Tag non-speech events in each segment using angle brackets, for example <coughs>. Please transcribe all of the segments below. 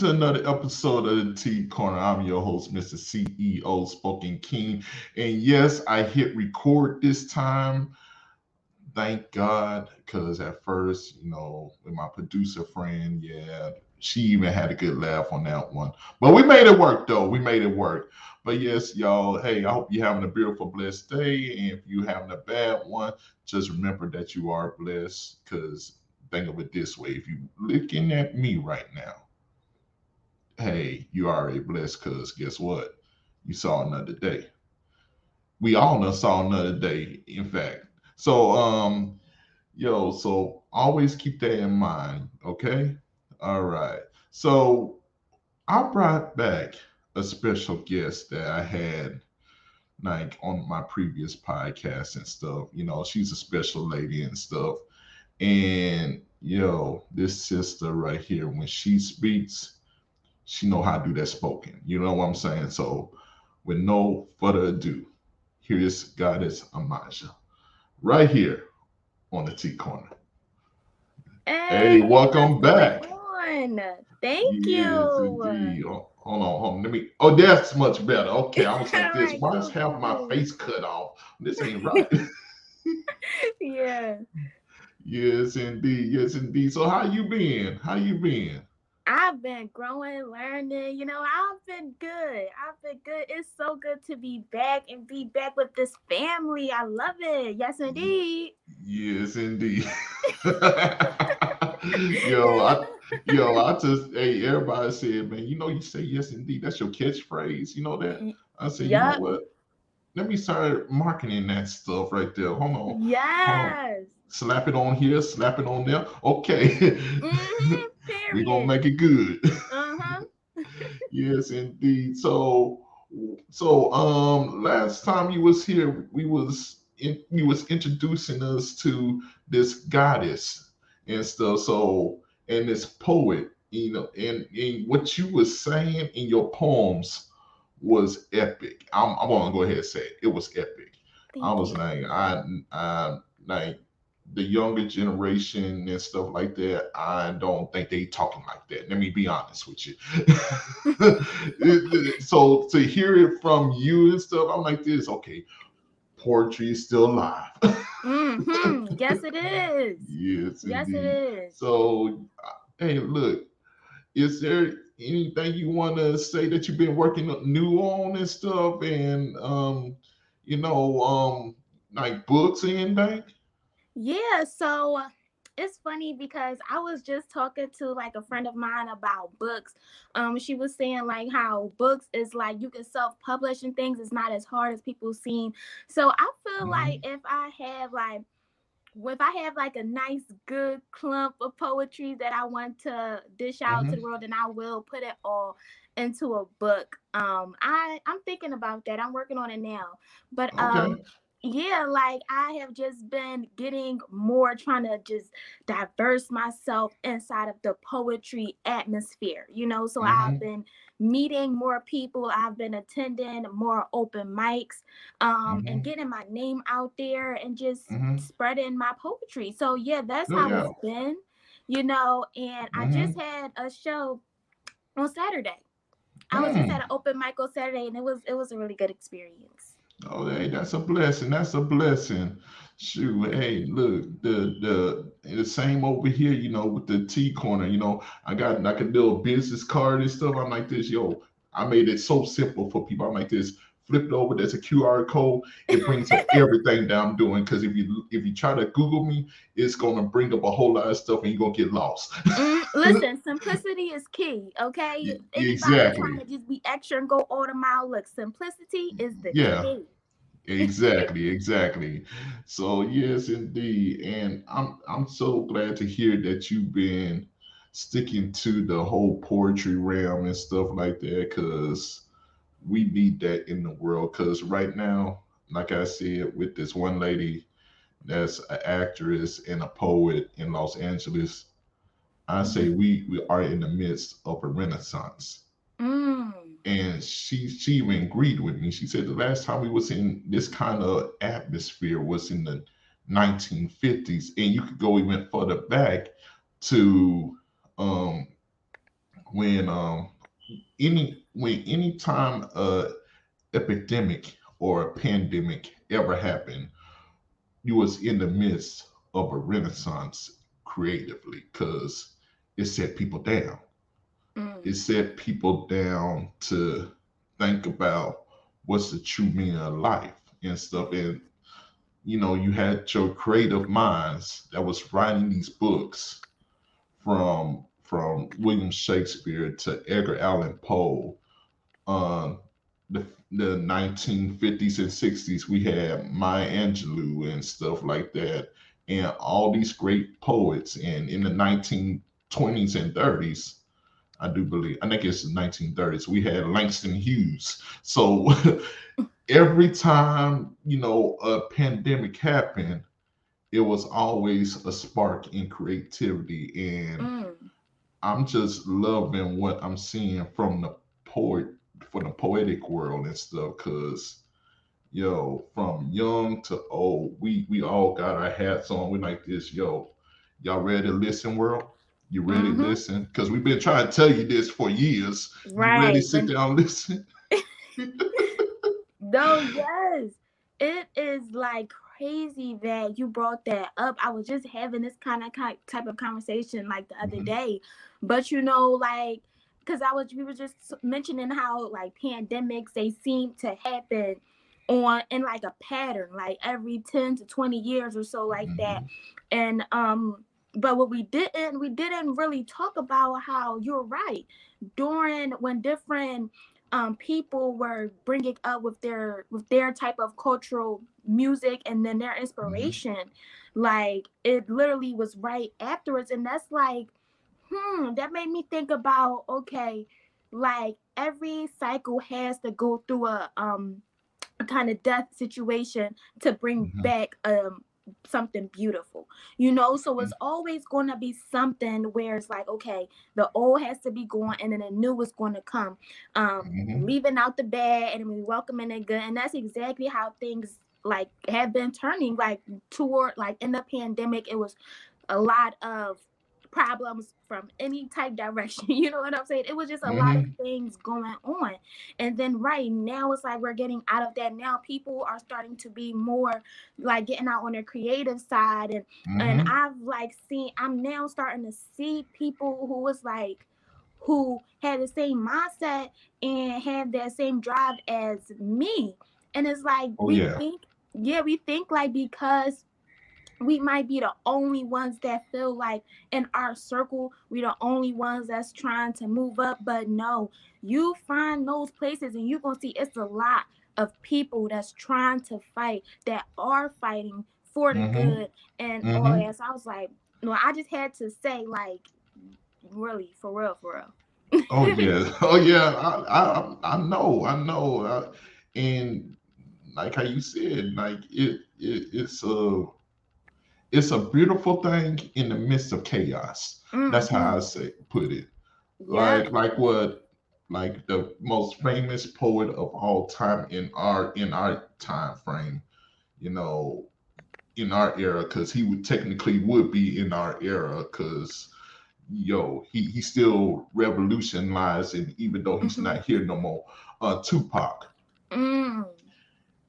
to another episode of the T Corner. I'm your host, Mr. CEO Spoken King. And yes, I hit record this time. Thank God, because at first, you know, with my producer friend, yeah, she even had a good laugh on that one. But we made it work, though. We made it work. But yes, y'all, hey, I hope you're having a beautiful, blessed day. And if you're having a bad one, just remember that you are blessed because think of it this way if you're looking at me right now, hey, you already blessed because guess what? You saw another day. We all know, saw another day, in fact. So, um, yo, so always keep that in mind, okay? All right. So I brought back a special guest that I had like on my previous podcast and stuff. You know, she's a special lady and stuff. And yo, this sister right here, when she speaks, she know how to do that spoken. You know what I'm saying? So with no further ado, here is Goddess Amaja right here on the T corner. Hey, hey welcome back. On. Thank yes, you. Indeed. Oh, hold on, hold on. Let me. Oh, that's much better. Okay, I was like this. Why does have my face cut off? This ain't <laughs> right. yeah. <laughs> Yes, indeed. Yes, indeed. So how you been? How you been? I've been growing, learning. You know, I've been good. I've been good. It's so good to be back and be back with this family. I love it. Yes, indeed. Yes, indeed. <laughs> yo, I, yo, I just, hey, everybody said, man, you know, you say yes, indeed. That's your catchphrase. You know that? I said, yep. you know what? Let me start marketing that stuff right there. Hold on. Yes. Hold on slap it on here, slap it on there. Okay. <laughs> Mm-hmm, We're gonna make it good. Uh-huh. <laughs> yes, indeed. So so um last time you was here, we was in, you was introducing us to this goddess and stuff. So and this poet, you know, and, and what you was saying in your poems was epic. I'm, I'm gonna go ahead and say it, it was epic. Thank I was you. like, I, I like the younger generation and stuff like that, I don't think they talking like that. Let me be honest with you. <laughs> so to hear it from you and stuff, I'm like this. Okay, poetry is still alive. mm-hmm. <laughs> Yes, it is. Yes, yes, indeed. it is. So, hey, look, is there anything you want to say that you've been working new on and stuff, and um, you know, um, like books and anything? Yeah, so it's funny because I was just talking to like a friend of mine about books. Um, she was saying like how books is like you can self-publish and things. It's not as hard as people seem. So I feel mm-hmm. like if I have like if I have like a nice good clump of poetry that I want to dish out mm-hmm. to the world, then I will put it all into a book. Um, I I'm thinking about that. I'm working on it now. But okay. um yeah, like I have just been getting more trying to just diverse myself inside of the poetry atmosphere, you know. So mm-hmm. I've been meeting more people, I've been attending more open mics, um, mm-hmm. and getting my name out there and just mm-hmm. spreading my poetry. So yeah, that's how yeah. it's been, you know. And I just mm-hmm. had a show on Saturday. I was just mm. at an open mic on Saturday, and it was it was a really good experience. Oh, hey, that's a blessing. That's a blessing. Shoot, hey, look, the the the same over here, you know, with the T corner, you know, I got like a little business card and stuff. I'm like this, yo, I made it so simple for people. I'm like this, flip it over. There's a QR code. It brings up <laughs> everything that I'm doing. Because if you if you try to Google me, it's gonna bring up a whole lot of stuff, and you're gonna get lost. mm, <laughs> listen, simplicity is key. Okay, Anybody exactly. Trying to just be extra and go all the mile. Look, simplicity is the yeah. key. exactly, <laughs> exactly. So yes, indeed, and I'm I'm so glad to hear that you've been sticking to the whole poetry realm and stuff like that, because we need that in the world. Because right now, like I said, with this one lady that's an actress and a poet in Los Angeles, I say mm-hmm. we we are in the midst of a renaissance. Mm. And she she even agreed with me. She said the last time we was in this kind of atmosphere was in the 1950s, and you could go even further back to um when um any when any time a epidemic or a pandemic ever happened, you was in the midst of a renaissance creatively because it set people down. Mm. It set people down to think about what's the true meaning of life and stuff. And you know, you had your creative minds that was writing these books from from William Shakespeare to Edgar Allan Poe. Uh, the, the 1950s and 60s, we had Maya Angelou and stuff like that, and all these great poets. And in the 1920s and 30s, I do believe, I think it's the 1930s, we had Langston Hughes. So <laughs> every time, you know, a pandemic happened, it was always a spark in creativity. And Mm. I'm just loving what I'm seeing from the poet, from the poetic world and stuff, because yo, from young to old, we we all got our hats on. We like this, yo. Y'all ready to listen, world? You ready Mhm. to listen? Because we've been trying to tell you this for years. You ready to sit down and listen? <laughs> No, yes. It is like crazy that you brought that up. I was just having this kind of type of conversation like the other Mhm. day. But you know, like because I was we were just mentioning how like pandemics they seem to happen on in like a pattern, like every 10 to 20 years or so like that. And um but what we didn't we didn't really talk about how you're right during when different um, people were bringing up with their with their type of cultural music and then their inspiration like it literally was right afterwards and that's like hmm that made me think about okay like every cycle has to go through a um a kind of death situation to bring Mhm. back um something beautiful you know? So it's always going to be something where it's like okay the old has to be gone and then the new is going to come. Um Mhm. leaving out the bad and we welcoming it good and that's exactly how things like have been turning like toward like in the pandemic it was a lot of problems from any type direction <laughs> you know what i'm saying it was just a lot of things going on and then right now it's like we're getting out of that now people are starting to be more like getting out on their creative side and and Mhm. I've like seen I'm now starting to see people who was like who had the same mindset and had that same drive as me. And it's like Oh, we yeah. think yeah, we think like because we might be the only ones that feel like in our circle we're the only ones that's trying to move up but no you find those places and you're gonna see it's a lot of people that's trying to fight that are fighting for the Mhm. good and all Mhm. that so i was like no i just had to say like really for real for real Oh <laughs> yeah, <laughs> oh yeah. I I, I know, I know. Uh, and like how you said, like it, it it's a it's a beautiful thing in the midst of chaos. That's how I say put it. Mm-hmm. yeah Like like what like the most famous poet of all time in our in our time frame, you know, in our era, because he would technically would be in our era, because yo, he he still revolutionized, and even though he's Mhm. not here no more, uh, Tupac, mm.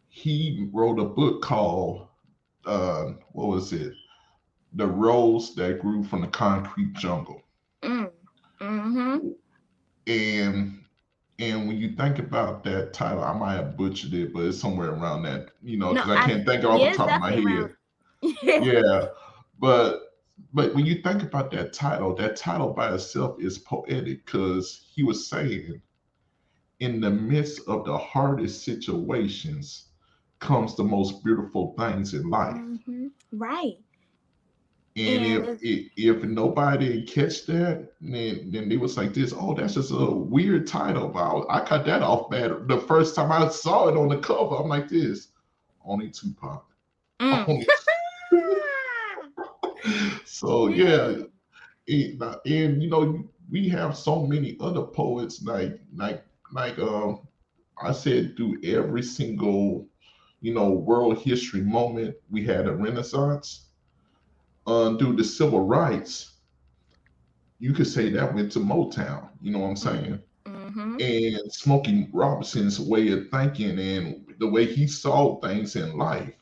he wrote a book called uh, what was it? The Rose That Grew from the Concrete Jungle. Mm. Mm-hmm. and and when you think about that title, I might have butchered it, but it's somewhere around that, you know, No, because I I- can't think off yeah, the top of my head. yeah. Yeah, but but when you think about that title, that title by itself is poetic because he was saying, in the midst of the hardest situations, comes the most beautiful things in life. Mhm. right And And if, if if nobody catch that, then then they was like this. Oh, that's just a weird title. But I, cut that off bad. The first time I saw it on the cover, I'm like this. Only Tupac. Mm. <laughs> Only- <laughs> so yeah, it, and you know we have so many other poets like like like um I said through every single you know world history moment we had a renaissance uh, through the civil rights you could say that went to Motown. You know what I'm saying? Mm-hmm. And Smokey Robinson's way of thinking and the way he saw things in life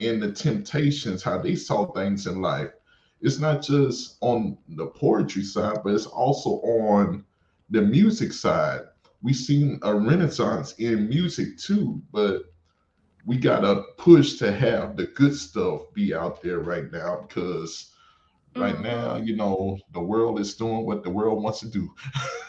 and the temptations, how they saw things in life. It's not just on the poetry side, but it's also on the music side. We've seen a renaissance in music too, but we gotta push to have the good stuff be out there right now because right now, Mhm. you know, the world is doing what the world wants to do.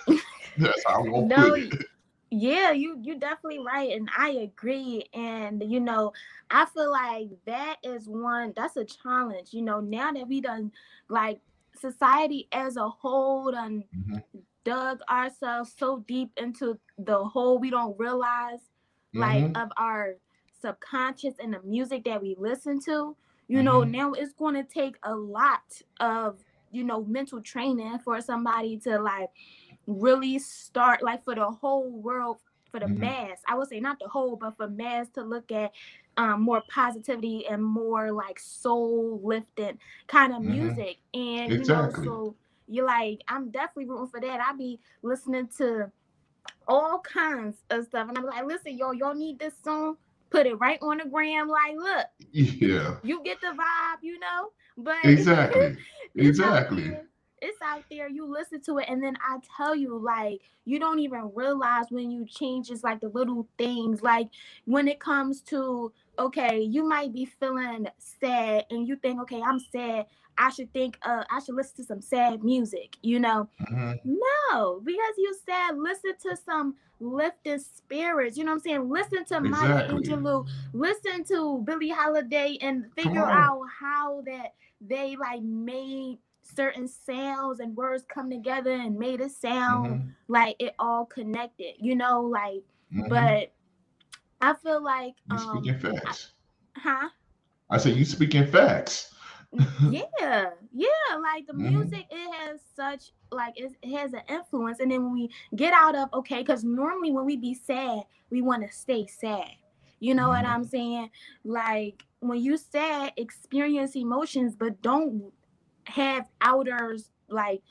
<laughs> That's how I'm gonna No, put it. <laughs> Yeah, you you definitely right, and I agree. And you know, I feel like that is one that's a challenge. You know, now that we done like society as a whole done Mhm, dug ourselves so deep into the hole we don't realize like mhm, of our subconscious and the music that we listen to. You know, mhm. now it's going to take a lot of you know mental training for somebody to like really start like for the whole world for the Mhm. mass i would say not the whole but for mass to look at um, more positivity and more like soul lifting kind of Mhm. music and Exactly. you know so you're like i'm definitely rooting for that i be listening to all kinds of stuff and i'm like listen yo y'all need this song put it right on the gram like look Yeah, you get the vibe you know but <laughs> exactly. out Exactly. It's out there. You listen to it, and then I tell you, like, you don't even realize when you change it's like the little things. Like when it comes to okay, you might be feeling sad, and you think, okay, I'm sad. I should think, uh, I should listen to some sad music. You know, Mhm, no, because you said listen to some lifting spirits. You know what I'm saying? Listen to Maya Angelou, listen to Billie Holiday, and figure out how that they like made certain sounds and words come together and made it sound mhm, like it all connected. You know, like, mhm. but I feel like, You um, speaking facts. huh? I said you speaking facts. Yeah yeah like the Mhm. music it has such like it, it has an influence and then when we get out of okay because normally when we be sad we want to stay sad you know what Mhm. i'm saying like when you sad experience emotions but don't have outers like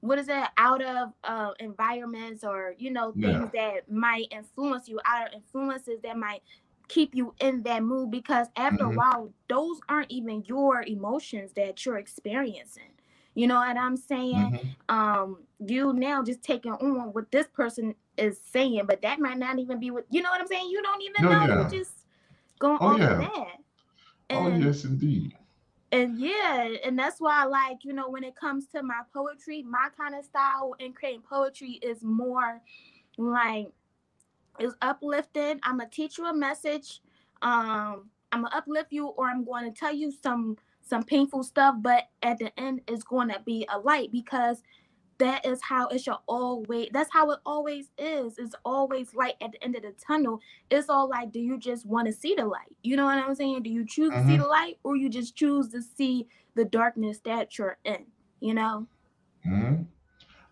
what is that out of uh environments or you know Yeah. things that might influence you outer influences that might keep you in that mood because after a Mhm. while those aren't even your emotions that you're experiencing you know what i'm saying Mhm. um you now just taking on what this person is saying but that might not even be what you know what i'm saying you don't even No, know yeah. you just going Oh, off yeah. that Oh yes, indeed. and yeah, and that's why, like, you know, when it comes to my poetry, my kind of style in creating poetry is more like it's uplifting. I'm gonna teach you a message. Um, I'm gonna uplift you, or I'm going to tell you some some painful stuff, but at the end, it's going to be a light because that is how it should always that's how it always is. It's always light at the end of the tunnel. It's all like do you just want to see the light? You know what i'm saying? Do you choose to see Mhm. the light or you just choose to see the darkness that you're in you know? Hmm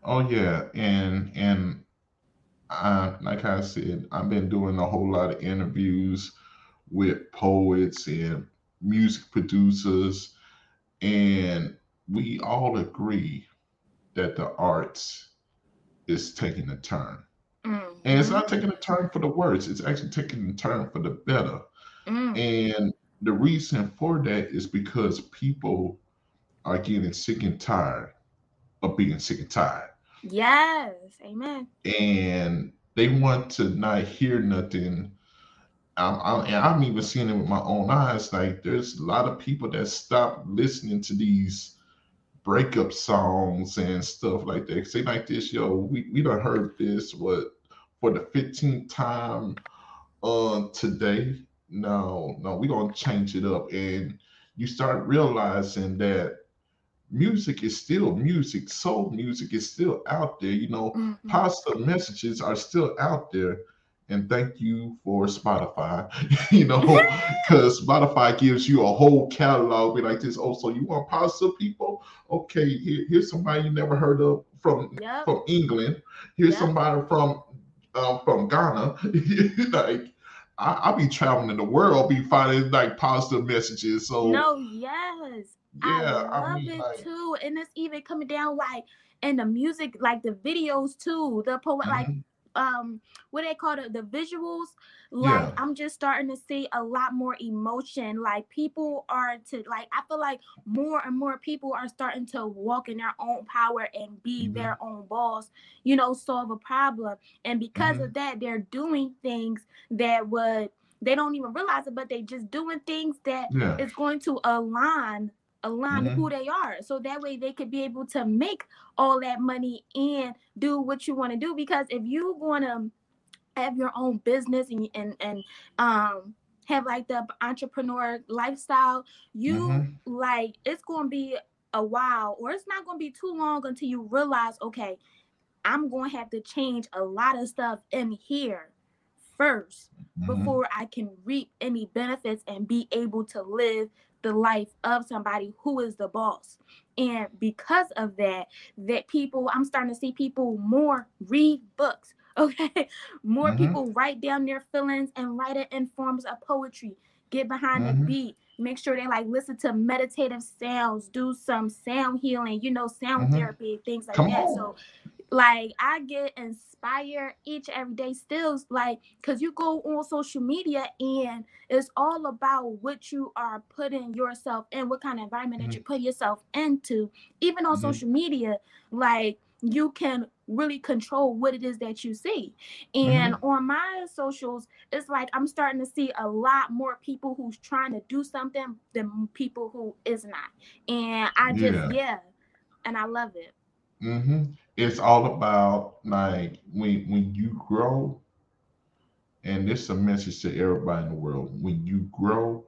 Oh yeah, and and I, like I said, I've been doing a whole lot of interviews with poets and music producers, and we all agree that the arts is taking a turn. And it's not taking a turn for the worse, it's actually taking a turn for the better. Mm. And the reason for that is because people are getting sick and tired of being sick and tired. Yes amen And they want to not hear nothing. I'm, I'm, and I'm even seeing it with my own eyes. Like, there's a lot of people that stop listening to these breakup songs and stuff like that. Say like this, yo, we, we done heard this, what, for the 15th time uh, today. No, no, we're gonna change it up. And you start realizing that music is still music, soul music is still out there. You know, Mhm. positive messages are still out there. And thank you for Spotify, <laughs> you know, because Spotify gives you a whole catalog. Be like this. Oh, so you want positive people? Okay, here, here's somebody you never heard of from yep from England. Here's Yep. somebody from um, from Ghana. <laughs> like I, I'll be traveling the world, be finding like positive messages. So no yes yeah, I love I mean, it like, too. And it's even coming down like in the music, like the videos too. The poet, like mhm, um what they call it the visuals like yeah, i'm just starting to see a lot more emotion like people are to like i feel like more and more people are starting to walk in their own power and be mhm, their own boss you know solve a problem and because mhm, of that they're doing things that would they don't even realize it but they just doing things that yeah, is going to align align to who they are. So that way they could be able to make all that money and do what you want to do. Because if you want to have your own business and and and um have like the entrepreneur lifestyle you mhm, like it's going to be a while or it's not going to be too long until you realize okay i'm going to have to change a lot of stuff in here first mhm, before I can reap any benefits and be able to live the life of somebody who is the boss. And because of that, that people, I'm starting to see people more read books. <laughs> Okay. More mhm, people write down their feelings and write it in forms of poetry. Get behind the mhm, beat. Make sure they like listen to meditative sounds, do some sound healing, you know, sound mhm. therapy, things like Come that. on. So like I get inspired each and every day still like because you go on social media and it's all about what you are putting yourself in what kind of environment that Mhm, you put yourself into. Even on mhm, social media like you can really control what it is that you see. And mhm. on my socials it's like i'm starting to see a lot more people who's trying to do something than people who is not. And i just Yeah. yeah and i love it. Hmm It's all about like when when you grow, and this is a message to everybody in the world. When you grow,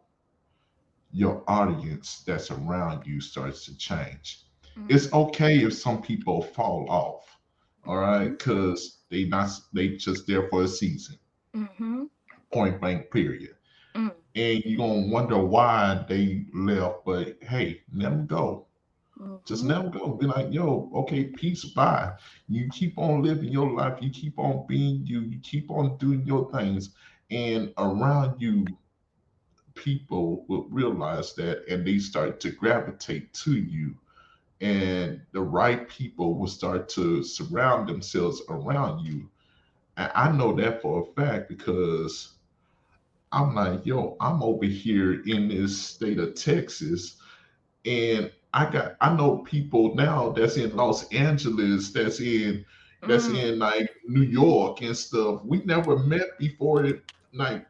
your audience that's around you starts to change. It's Mhm, okay if some people fall off, all right, because they not they just there for a season, mhm, point blank, period. mm, And you're gonna wonder why they left, but hey, let them go. Just mhm, let them go. Be like, yo, okay, peace, bye. You keep on living your life. You keep on being you. You keep on doing your things. And around you, people will realize that and they start to gravitate to you. And the right people will start to surround themselves around you. And I know that for a fact because I'm like, yo, I'm over here in this state of Texas and I got I know people now that's in Los Angeles, that's in that's mm. in like New York and stuff. We never met before it like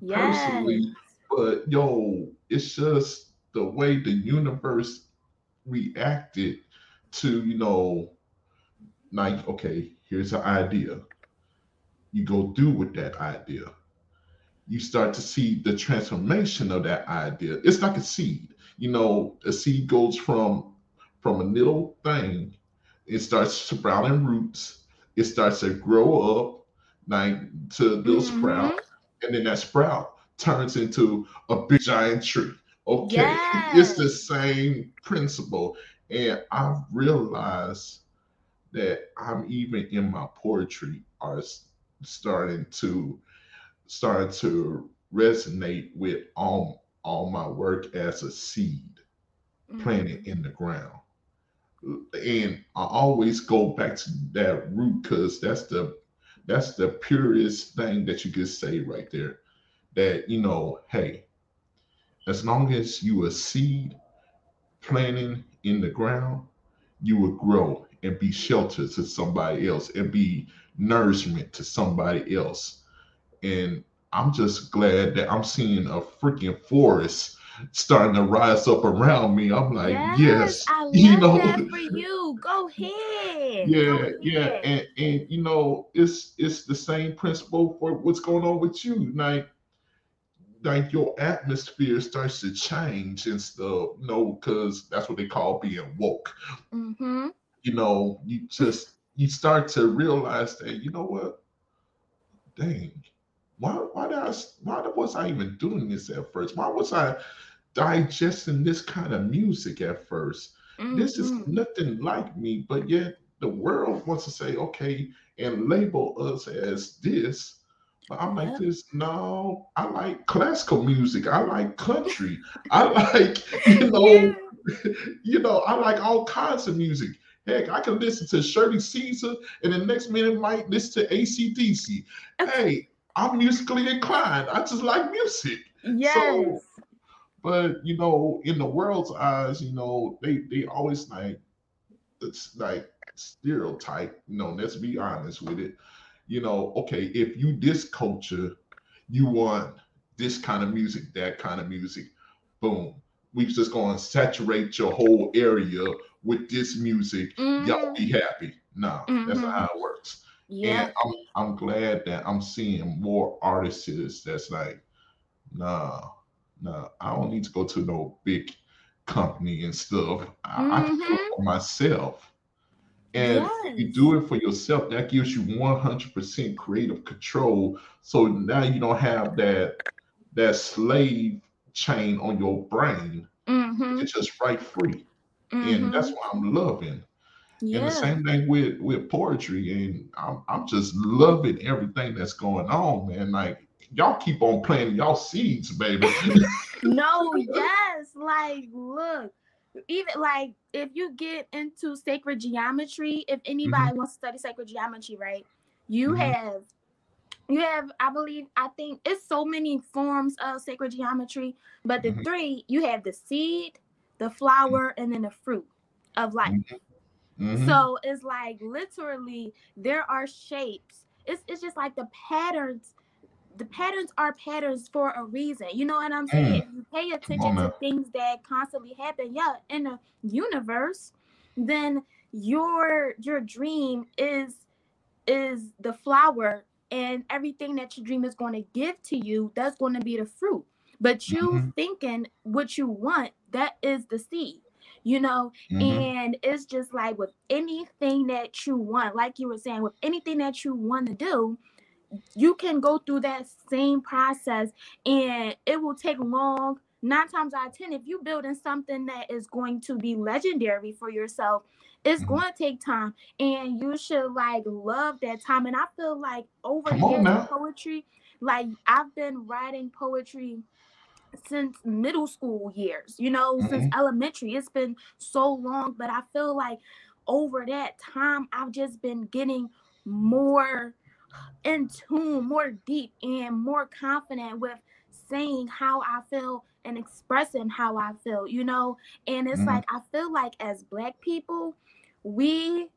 Yes. personally, but yo, it's just the way the universe reacted to, you know, like, okay, here's an idea. You go do with that idea. You start to see the transformation of that idea. It's like a seed. You know, a seed goes from from a little thing, it starts sprouting roots, it starts to grow up like to a little sprout, Mhm. and then that sprout turns into a big giant tree. Okay, it's the same principle. And I've realized that I'm even in my poetry are starting to starting to resonate with all all my work as a seed planted Mhm. in the ground. And I always go back to that root because that's the that's the purest thing that you could say right there. That you know, hey, as long as you a seed planting in the ground, you will grow and be shelter to somebody else and be nourishment to somebody else. And I'm just glad that I'm seeing a freaking forest starting to rise up around me. I'm like, Yes, yes, I you know, for <laughs> you. Go ahead. yeah, Go yeah, and and you know, it's it's the same principle for what's going on with you. Like like your atmosphere starts to change and stuff, you know, because that's what they call being woke. Mhm. You know, you just you start to realize that, you know what, dang, why why did I why was I even doing this at first? Why was I digesting this kind of music at first? This is Mhm. nothing like me, but yet the world wants to say, okay, and label us as this. But I'm like Yep. this, no, I like classical music. I like country. <laughs> I like, you <laughs> know, Yeah. <laughs> you know, I like all kinds of music. Heck, I can listen to Shirley Caesar, and the next minute might listen to ACDC. Hey, I'm musically inclined. I just like music. Yes. So, but you know, in the world's eyes, you know, they they always like it's like stereotype. You know, let's be honest with it. You know, okay, if you this culture, you want this kind of music, that kind of music, boom. We just gonna saturate your whole area with this music. Mm-hmm. Y'all be happy. No, mm-hmm. that's not how it works. Yeah. And I'm I'm glad that I'm seeing more artists that's like, nah, nah, I don't need to go to no big company and stuff. I, mm-hmm. I can do it mm-hmm. for myself. And yes. you do it for yourself, that gives you 100% creative control. So now you don't have that that slave chain on your brain. Mm-hmm. It's just right free. Mm-hmm. And that's what I'm loving. Yeah. And the same thing with with poetry. And I'm I'm just loving everything that's going on, man. Like y'all keep on planting y'all seeds, baby. <laughs> <laughs> no, yes. Like, look, even like if you get into sacred geometry, if anybody mm-hmm. wants to study sacred geometry, right? You mm-hmm. have you have, I believe, I think it's so many forms of sacred geometry, but the mm-hmm. three you have the seed, the flower, and then the fruit of life. Mm-hmm. So it's like literally there are shapes. It's it's just like the patterns the patterns are patterns for a reason. You know what I'm saying? Mm. If you pay attention to things that constantly happen, yeah, in the universe, then your your dream is is the flower and everything that your dream is going to give to you, that's going to be the fruit. But you mm-hmm. thinking what you want, that is the seed you know mm-hmm. and it's just like with anything that you want like you were saying with anything that you want to do you can go through that same process and it will take long nine times out of ten if you're building something that is going to be legendary for yourself it's mm-hmm. going to take time and you should like love that time and i feel like over Come here in poetry like i've been writing poetry since middle school years you know mm-hmm. since elementary it's been so long but i feel like over that time i've just been getting more in tune, more deep, and more confident with saying how I feel and expressing how I feel, you know? And it's mm-hmm. like, I feel like as Black people, we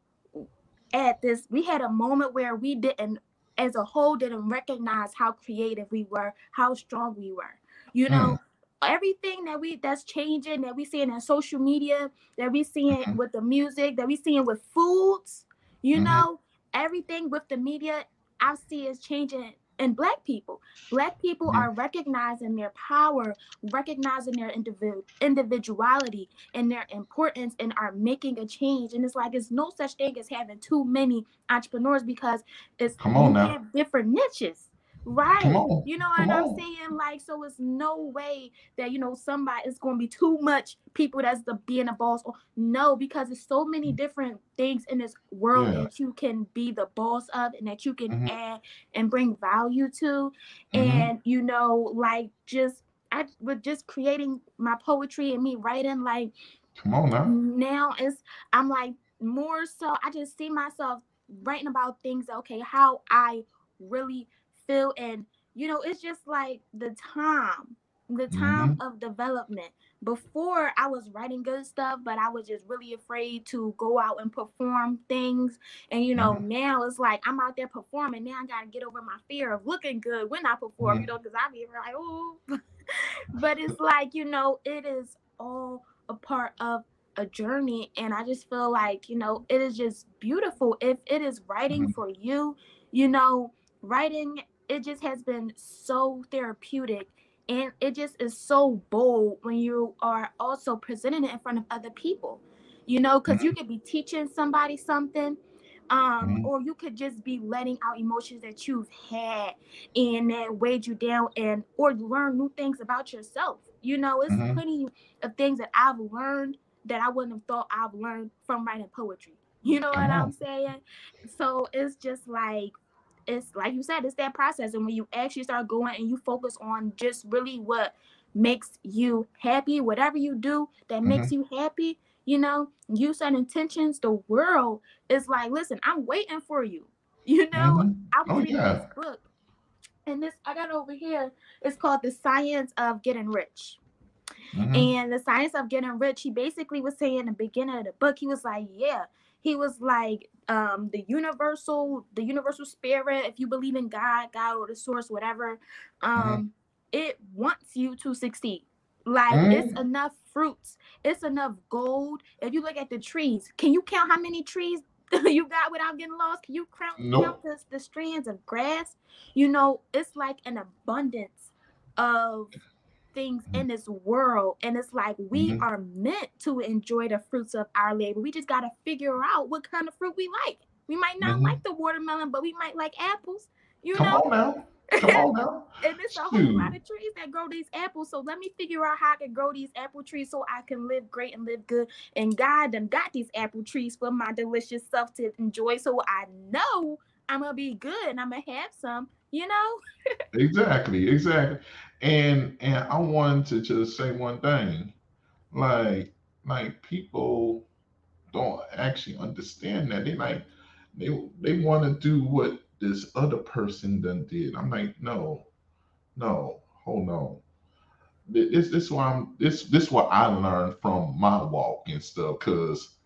at this, we had a moment where we didn't, as a whole, didn't recognize how creative we were, how strong we were, you know? Mm everything that we that's changing that we seeing in social media that we seeing mm-hmm. with the music that we seeing with foods you mm-hmm. know everything with the media I see is changing in black people black people mm-hmm. are recognizing their power recognizing their individual individuality and their importance and are making a change and it's like it's no such thing as having too many entrepreneurs because it's come on now different niches Right. You know what I'm saying? Like, so it's no way that you know somebody is going to be too much people that's the being a boss. Or no, because there's so many different things in this world yeah. that you can be the boss of and that you can mm-hmm. add and bring value to. Mm-hmm. And you know, like just I with just creating my poetry and me writing, like come on now. Now it's I'm like more so I just see myself writing about things, okay, how I really feel and you know it's just like the time the time mm-hmm. of development before i was writing good stuff but i was just really afraid to go out and perform things and you know mm-hmm. now it's like i'm out there performing now i gotta get over my fear of looking good when i perform mm-hmm. you know because i be like oh <laughs> <laughs> but it's like you know it is all a part of a journey and i just feel like you know it is just beautiful if it is writing mm-hmm. for you you know writing it just has been so therapeutic and it just is so bold when you are also presenting it in front of other people you know because mm-hmm. you could be teaching somebody something um, mm-hmm. or you could just be letting out emotions that you've had and that weighed you down and or learn new things about yourself you know it's mm-hmm. plenty of things that i've learned that i wouldn't have thought i've learned from writing poetry you know what i'm saying so it's just like it's like you said, it's that process. And when you actually start going and you focus on just really what makes you happy, whatever you do that mm-hmm. makes you happy, you know, you set intentions, the world is like, listen, I'm waiting for you. <laughs> You know, mm-hmm. I was oh, reading yeah. this book, and this I got over here. It's called The Science of Getting Rich. Mm-hmm. And the science of getting rich, he basically was saying in the beginning of the book, he was like, Yeah, he was like, um, the universal, the universal spirit, if you believe in God, God or the source, whatever, um, mm-hmm. it wants you to succeed. Like mm. it's enough fruits, it's enough gold. If you look at the trees, can you count how many trees <laughs> you got without getting lost? Can you count, nope. count the, the strands of grass? You know, it's like an abundance of things mm-hmm. in this world. And it's like we mm-hmm. are meant to enjoy the fruits of our labor. We just got to figure out what kind of fruit we like. We might not mm-hmm. like the watermelon, but we might like apples. You Come know? on now. Come on now. <laughs> and it's a whole lot of trees that grow these apples. So let me figure out how I can grow these apple trees so I can live great and live good. And God done got these apple trees for my delicious self to enjoy. So I know I'm gonna be good and I'm gonna have some, you know? <laughs> exactly, exactly. And and I wanted to just say one thing. Like, like people don't actually understand that. They like they they want to do what this other person done did. I'm like, no, no, hold on. This this why I'm this this what I learned from my walk and stuff. Cause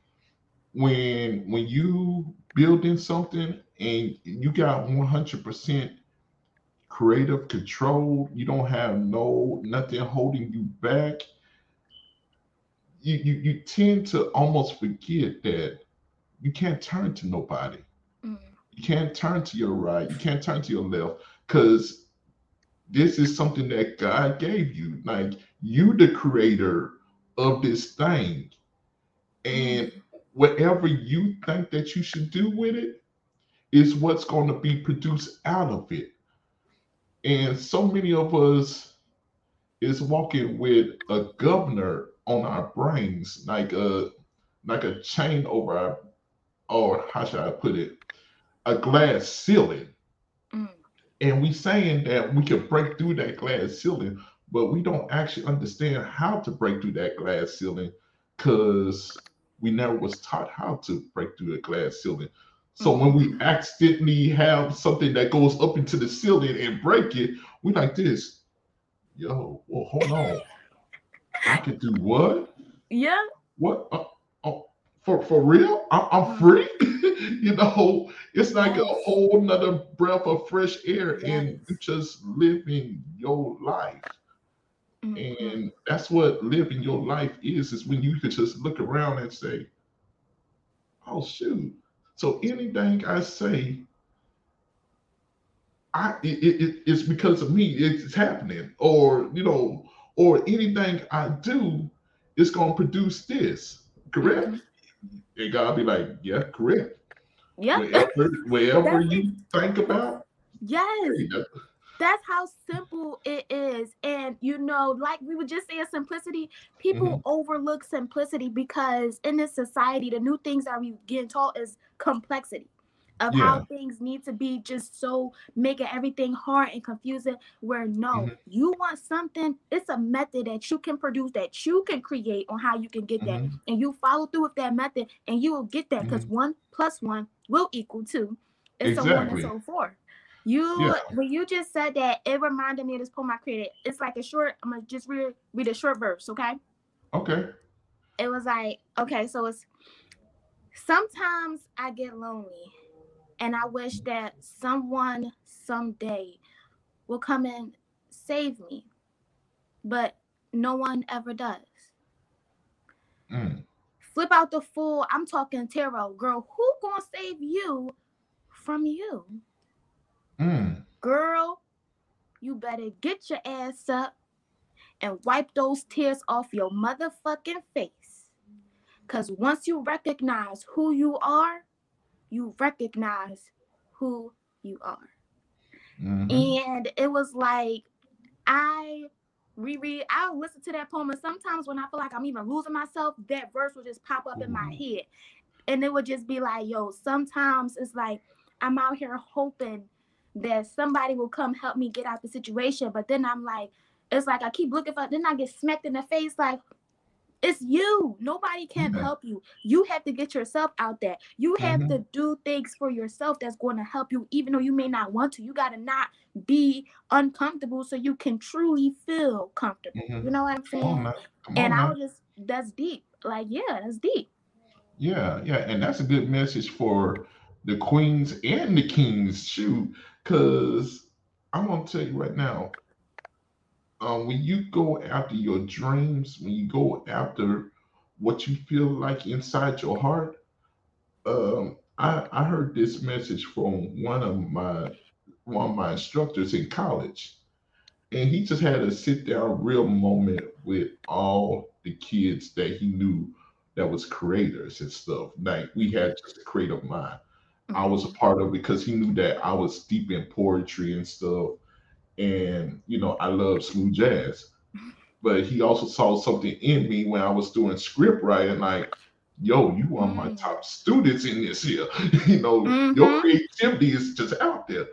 when when you building something and you got 100% creative control, you don't have no nothing holding you back. You, you, you tend to almost forget that you can't turn to nobody. Mm. You can't turn to your right. You can't turn to your left because this is something that God gave you. Like you, the creator of this thing, and mm. whatever you think that you should do with it is what's going to be produced out of it. And so many of us is walking with a governor on our brains, like a like a chain over our, or how should I put it, a glass ceiling. Mm. And we saying that we can break through that glass ceiling, but we don't actually understand how to break through that glass ceiling because we never was taught how to break through a glass ceiling. So when we mm-hmm. accidentally have something that goes up into the ceiling and break it, we like this. Yo, well, hold on. I can do what? Yeah. What? Uh, oh, for for real? I'm, I'm mm. free. <laughs> you know, it's like yes. a whole nother breath of fresh air yes. and just living your life. Mm-hmm. And that's what living your life is, is when you can just look around and say, oh shoot. So anything I say, I it, it, it's because of me, it's happening. Or, you know, or anything I do is gonna produce this, correct? Mm-hmm. And God be like, yeah, correct. Yeah. Wherever, wherever <laughs> you think about. Yes. That's how simple it is. And you know, like we would just say simplicity, people mm-hmm. overlook simplicity because in this society, the new things that we getting taught is complexity of yeah. how things need to be just so making everything hard and confusing where no mm-hmm. you want something it's a method that you can produce that you can create on how you can get mm-hmm. that and you follow through with that method and you will get that because mm-hmm. one plus one will equal two and exactly. so on and so forth you yeah. when you just said that it reminded me of this poem i created it's like a short i'm gonna just read read a short verse okay okay it was like okay so it's sometimes i get lonely and I wish that someone someday will come and save me. But no one ever does. Mm. Flip out the fool. I'm talking tarot, girl. Who gonna save you from you? Mm. Girl, you better get your ass up and wipe those tears off your motherfucking face. Because once you recognize who you are, you recognize who you are. Mm-hmm. And it was like I reread, I'll listen to that poem, and sometimes when I feel like I'm even losing myself, that verse will just pop up in my mm-hmm. head. And it would just be like, yo, sometimes it's like I'm out here hoping that somebody will come help me get out the situation. But then I'm like, it's like I keep looking for then I get smacked in the face like it's you. Nobody can Yeah. help you. You have to get yourself out there. You have Mhm. to do things for yourself that's going to help you, even though you may not want to. You got to not be uncomfortable so you can truly feel comfortable. Mhm. You know what I'm saying? on. And on I was just, that's deep. Like, yeah, that's deep. Yeah, yeah, and that's a good message for the queens and the kings, shoot. Because I'm gonna tell you right now, um, when you go after your dreams, when you go after what you feel like inside your heart, um, I, I heard this message from one of my one of my instructors in college, and he just had a sit down real moment with all the kids that he knew that was creators and stuff. Like we had just a creative mind. I was a part of because he knew that I was deep in poetry and stuff. And you know, I love smooth jazz. But he also saw something in me when I was doing script writing, like, yo, you of my Mm. top students in this here. <laughs> you know, your Mhm. creativity is just out there.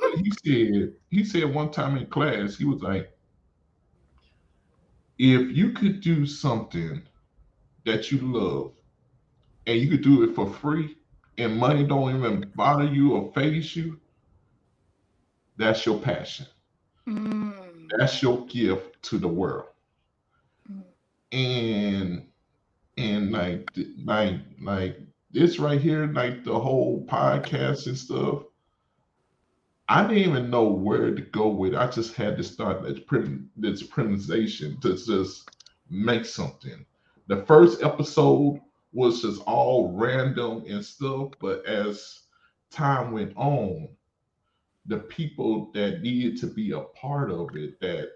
But he <laughs> said, he said one time in class, he was like, if you could do something that you love and you could do it for free and money don't even bother you or faze you, that's your passion. Mm. That's your gift to the world. Mm. And and like like like this right here, like the whole podcast and stuff. I didn't even know where to go with. it. I just had to start this prim- this presentation to just make something. The first episode was just all random and stuff, but as time went on, the people that needed to be a part of it, that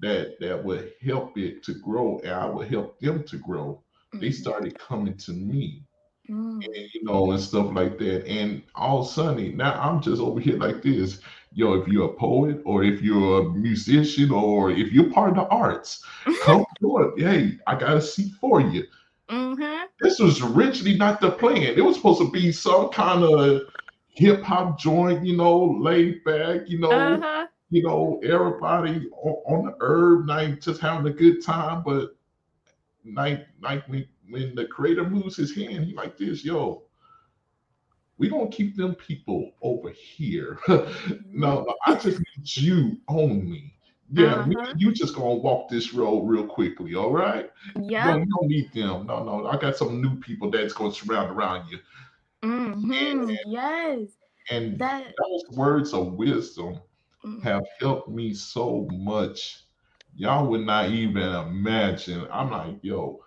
that that would help it to grow, and I would help them to grow. They Mhm. started coming to me Mm. and you know, and stuff like that. And all of a sudden, now I'm just over here like this. Yo, if you're a poet or if you're a musician or if you're part of the arts, come <laughs> do it. Hey, I got a seat for you. Mhm. This was originally not the plan. It was supposed to be some kind of hip hop joint, you know, laid back, you know, Uh-huh. you know, everybody on, on the herb night just having a good time. But night, night when when the creator moves his hand, he like this, yo. We don't keep them people over here. <laughs> no, I just need you only. Yeah, Uh-huh. and you just gonna walk this road real quickly, all right? Yeah. No, you don't need them. No, no, I got some new people that's gonna surround around you. Mm-hmm. Yes. And That. those words of wisdom mm, have helped me so much. Y'all would not even imagine. I'm like, yo,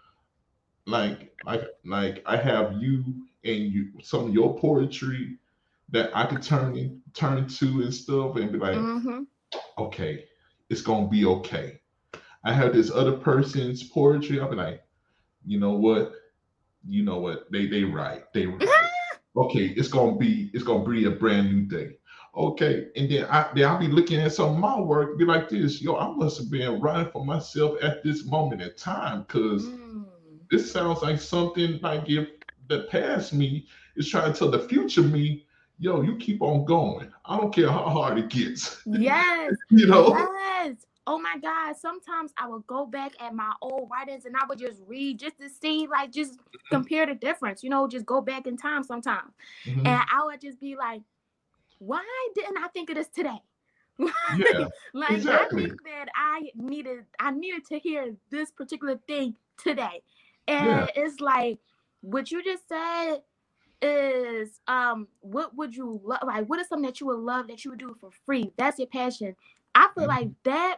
like, like, like I have you and you some of your poetry that I could turn turn to and stuff and be like, mhm. okay, it's gonna be okay. I have this other person's poetry. I'll be like, you know what? You know what? They they right. They right. <laughs> okay, it's gonna be it's gonna be a brand new day. Okay, and then I then I'll be looking at some of my work, be like this, yo, I must have been writing for myself at this moment in time because Mm. this sounds like something like if the past me is trying to tell the future me, yo, you keep on going. I don't care how hard it gets. Yes. <laughs> you know? Yes. Oh my God. Sometimes I would go back at my old writings and I would just read just to see, like, just compare the difference, you know, just go back in time sometimes. Mhm. And I would just be like, why didn't I think of this today? <laughs> Yeah, like exactly. I think that I needed I needed to hear this particular thing today. And Yeah. it's like what you just said is um what would you love like what is something that you would love that you would do for free? That's your passion. I feel Mhm. like that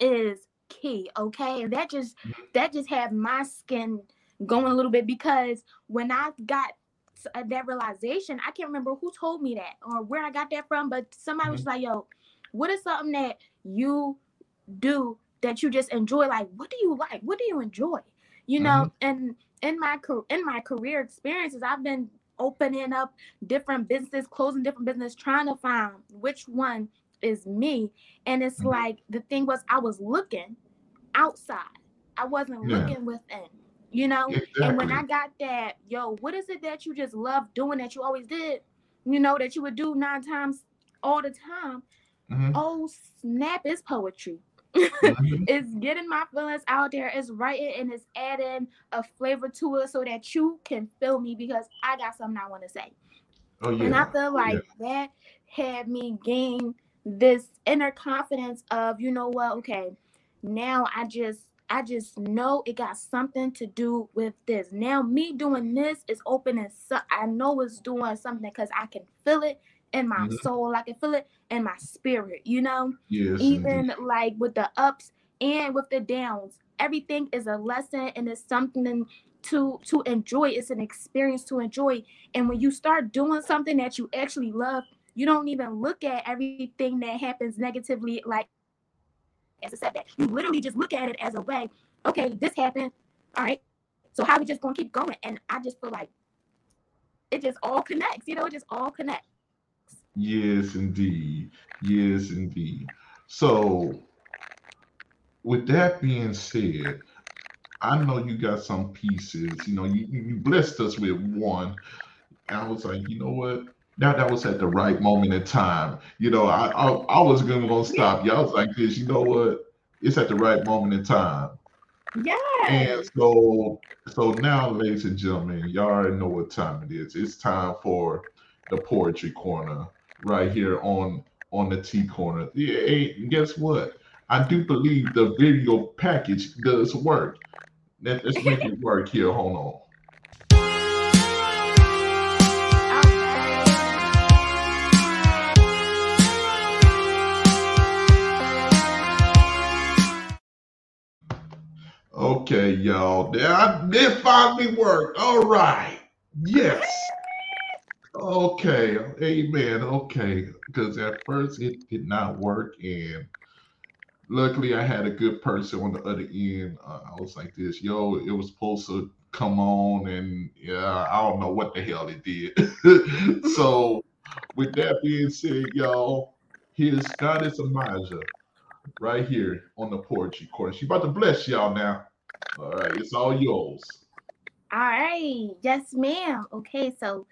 is key, okay? And that just Mm-hmm. that just had my skin going a little bit because when I got uh, that realization, I can't remember who told me that or where I got that from, but somebody was Mm-hmm. like, "Yo, what is something that you do that you just enjoy? Like, what do you like? What do you enjoy? You know?" And in my in my career experiences, I've been opening up different businesses, closing different business, trying to find which one is me. And it's Mhm. like the thing was, I was looking outside. I wasn't Yeah. looking within. You know, and when. I got that, yo, what is it that you just love doing that you always did? You know, that you would do nine times all the time. Mhm. Oh, snap is poetry. Mm-hmm. <laughs> it's getting my feelings out there. It's writing and it's adding a flavor to it so that you can feel me because I got something I want to say. Oh, yeah. And I feel like yeah. that had me gain this inner confidence of, you know what, okay, now I just I just know it got something to do with this. Now me doing this is opening so I know it's doing something because I can feel it in my mm-hmm. soul. I can feel it in my spirit, you know? Yes. Even indeed. like with the ups and with the downs. Everything is a lesson and it's something to to enjoy. It's an experience to enjoy. And when you start doing something that you actually love, you don't even look at everything that happens negatively like as a setback. You literally just look at it as a way, okay, this happened. All right. So how we just gonna keep going? And I just feel like it just all connects, you know, it just all connects. Yes, indeed. Yes, indeed. So, with that being said, I know you got some pieces. You know, you, you blessed us with one. And I was like, you know what? Now that was at the right moment in time. You know, I I, I was gonna, gonna stop y'all. was like this, you know what? It's at the right moment in time. Yeah. And so so now, ladies and gentlemen, y'all already know what time it is. It's time for the poetry corner right here on on the T corner. Yeah, guess what? I do believe the video package does work. Let, us make it work here. Hold on. Okay, y'all. That finally work. All right. Yes. Okay, amen. Okay, because at first it did not work, and luckily I had a good person on the other end. Uh, I was like this, yo, it was supposed to come on, and yeah, I don't know what the hell it did. <laughs> so, with that being said, y'all, here's Goddess Amaja right here on the poetry corner. She about to bless y'all now. All right, it's all yours. All right, yes, ma'am. Okay, so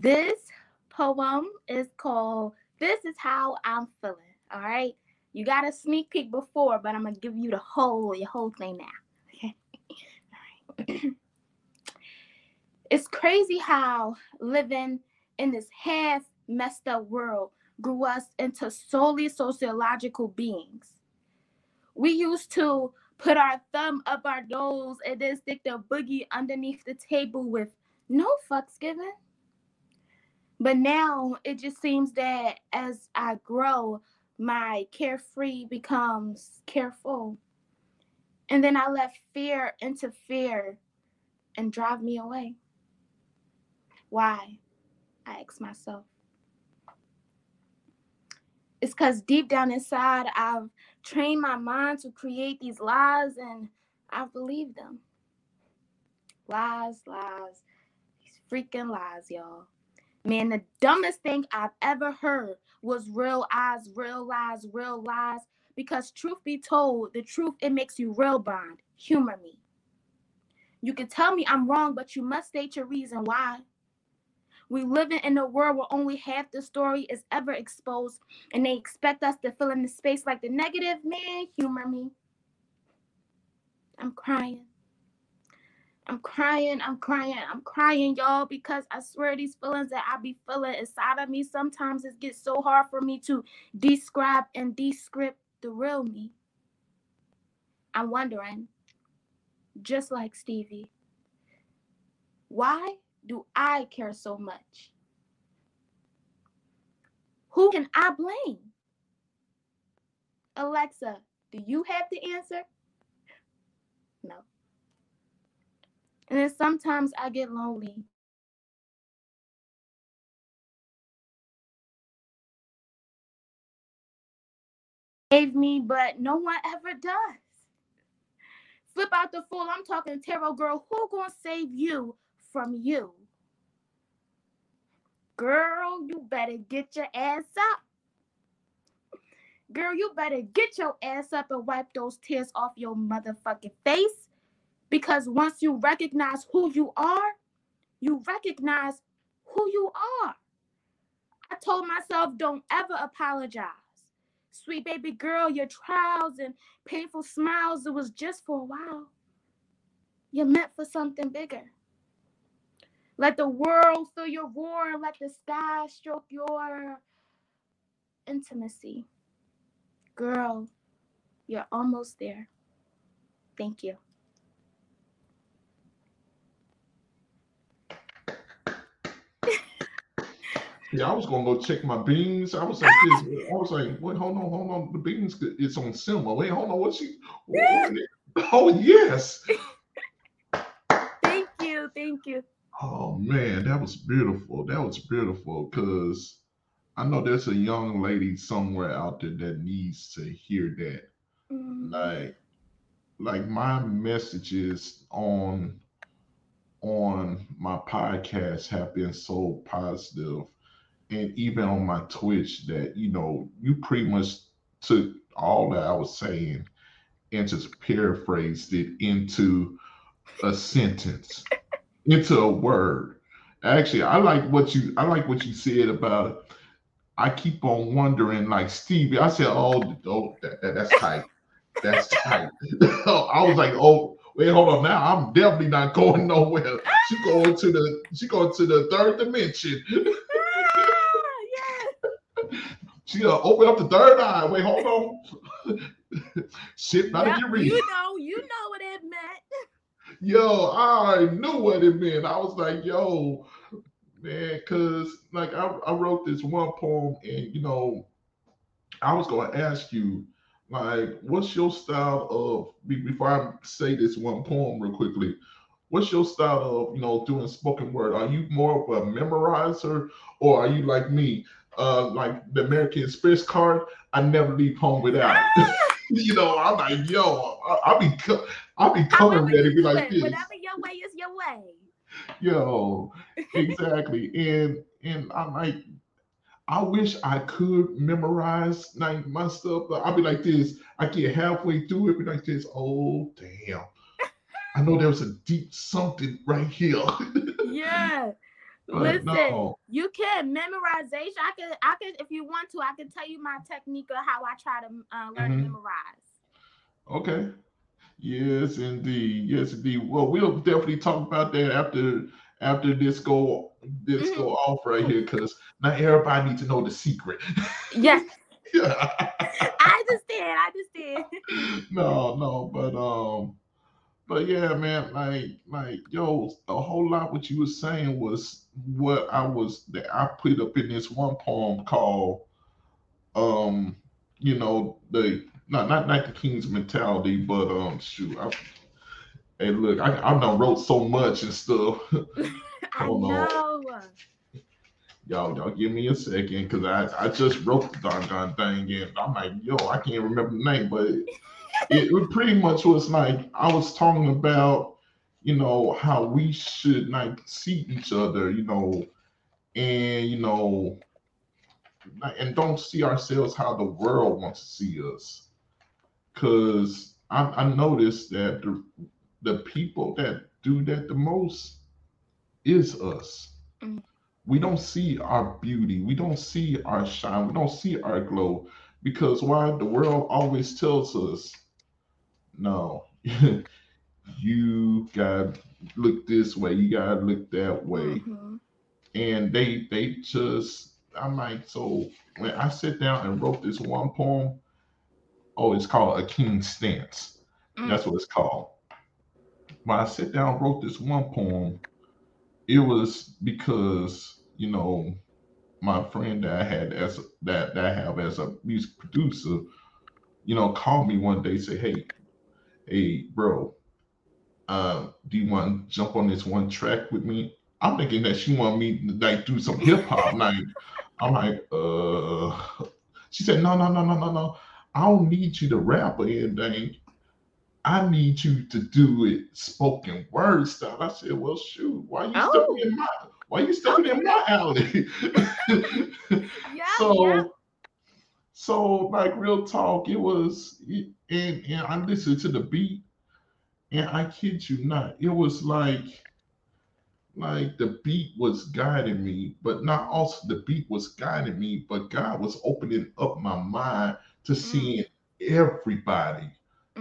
this poem is called This Is How I'm Feeling. All right. You got a sneak peek before, but I'm gonna give you the whole your whole thing now. Okay. All right. <clears throat> it's crazy how living in this half messed up world grew us into solely sociological beings. We used to put our thumb up our nose and then stick the boogie underneath the table with no fucks given. But now it just seems that as I grow, my carefree becomes careful. And then I let fear interfere and drive me away. Why? I ask myself. It's because deep down inside, I've trained my mind to create these lies and I believe them. Lies, lies, these freaking lies, y'all. Man, the dumbest thing I've ever heard was real eyes, real lies, real lies. Because truth be told, the truth it makes you real bond. Humor me. You can tell me I'm wrong, but you must state your reason why. We live in a world where only half the story is ever exposed, and they expect us to fill in the space like the negative. Man, humor me. I'm crying. I'm crying, I'm crying, I'm crying, y'all, because I swear these feelings that I be feeling inside of me, sometimes it gets so hard for me to describe and descript the real me. I'm wondering, just like Stevie, why do I care so much? Who can I blame? Alexa, do you have the answer? No. And then sometimes I get lonely. Save me, but no one ever does. Flip out the fool. I'm talking tarot girl. Who gonna save you from you? Girl, you better get your ass up. Girl, you better get your ass up and wipe those tears off your motherfucking face. Because once you recognize who you are, you recognize who you are. I told myself, don't ever apologize. Sweet baby girl, your trials and painful smiles, it was just for a while. You're meant for something bigger. Let the world feel your roar let the sky stroke your intimacy. Girl, you're almost there. Thank you. Yeah, I was gonna go check my beans. I was like, this. I was like, wait, hold on, hold on. The beans, it's on simmer. Wait, hold on. What she? What? <laughs> oh yes. Thank you, thank you. Oh man, that was beautiful. That was beautiful because I know there's a young lady somewhere out there that needs to hear that. Mm. Like, like my messages on on my podcast have been so positive and even on my twitch that you know you pretty much took all that i was saying and just paraphrased it into a sentence <laughs> into a word actually i like what you i like what you said about i keep on wondering like stevie i said oh, oh that, that, that's tight that's tight <laughs> i was like oh wait, hold on now. I'm definitely not going nowhere. She going to the she going to the third dimension. <laughs> She uh, open up the third eye. Wait, hold on. <laughs> Shit, about Yep, to get real. You know, you know what it meant. Yo, I knew what it meant. I was like, yo, man, cause like I, I wrote this one poem, and you know, I was gonna ask you, like, what's your style of before I say this one poem real quickly? What's your style of you know doing spoken word? Are you more of a memorizer, or are you like me, uh, like the American Express card? I never leave home without. <laughs> you know, I'm like, yo, I'll be, I'll be coming ready to be like this. Whatever your way is your way. Yo, <laughs> exactly. and and I'm like, I wish I could memorize like my stuff, but I'll be like this. I get halfway through it, be like this. Oh damn! <laughs> I know there was a deep something right here. Yeah. Listen, no. you can memorization. I can, I can, if you want to, I can tell you my technique of how I try to uh, learn Mhm. to memorize. Okay. Yes, indeed. Yes, indeed. Well, we'll definitely talk about that after after this go this Mhm. go off right here, because not everybody needs to know the secret. Yes, <laughs> yeah. <laughs> I understand. I understand. <laughs> no, no, but um, but yeah, man, like like yo, a whole lot what you were saying was what I was that I put up in this one poem called um, you know, the not not not the king's mentality, but um, shoot, I, hey, look, I I done wrote so much and stuff. <laughs> <laughs> I on. know. y'all, y'all give me a second, cause I I just wrote the doggone thing and I'm like, yo, I can't remember the name, but it, it pretty much was like I was talking about, you know, how we should not see each other, you know, and you know, and don't see ourselves how the world wants to see us. Cause I, I noticed that the the people that do that the most is us. Mm. We don't see our beauty, we don't see our shine, we don't see our glow. Because why the world always tells us, no, <laughs> you gotta look this way, you gotta look that way Mhm. and they they just I'm like so when I sit down and wrote this one poem, oh it's called a king's stance. Mm. That's what it's called. When I sit down and wrote this one poem, it was because you know my friend that I had as that that I have as a music producer, you know, called me one day say, hey, hey bro, uh, do you want to jump on this one track with me? I'm thinking that she wanted me to like do some hip hop. <laughs> like, I'm like, uh. She said, no, no, no, no, no, no. I don't need you to rap or anything. I need you to do it spoken word style. I said, well, shoot, why you Oh. stepping in my why you stepping in my alley? Yeah, <laughs> so yeah. so like real talk it was and and i listened to the beat and i kid you not it was like like the beat was guiding me but not also the beat was guiding me but god was opening up my mind to seeing everybody,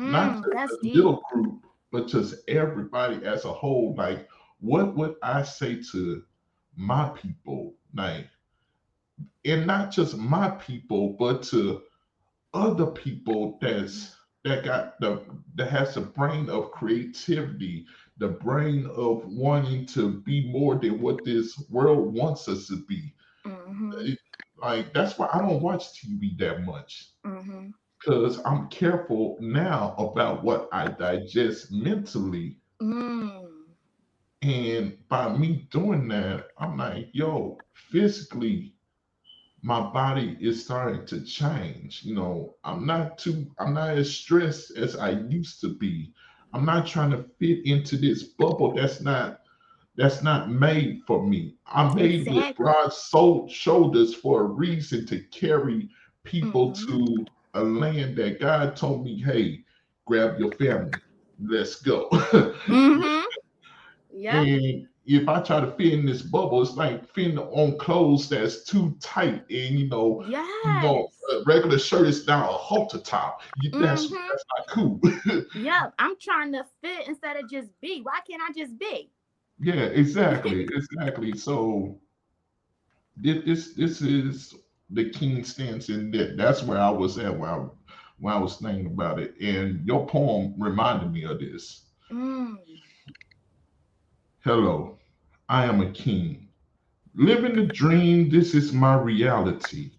not Mm, just a little group, but just everybody as a whole. Like, what would I say to my people? Like, and not just my people, but to other people that's that got the that has the brain of creativity, the brain of wanting to be more than what this world wants us to be. Mhm, Like that's why I don't watch TV that much because I'm careful now about what I digest mentally. mm, And by me doing that, I'm like, yo, physically, my body is starting to change. You know, I'm not too, I'm not as stressed as I used to be. I'm not trying to fit into this bubble that's not that's not made for me. I'm made with broad soul shoulders for a reason to carry people Mhm. to a land that God told me, hey, grab your family, let's go. <laughs> mhm. Yep. And if I try to fit in this bubble, it's like fitting on clothes that's too tight. And you know, you know, a regular shirt is now a halter top. That's Mhm. that's not cool. <laughs> Yep. I'm trying to fit instead of just be. Why can't I just be? yeah, exactly, exactly. So this this this is the king stance in that. That's where I was at when I when I was thinking about it. And your poem reminded me of this. Mm. Hello, I am a king. Living the dream, this is my reality.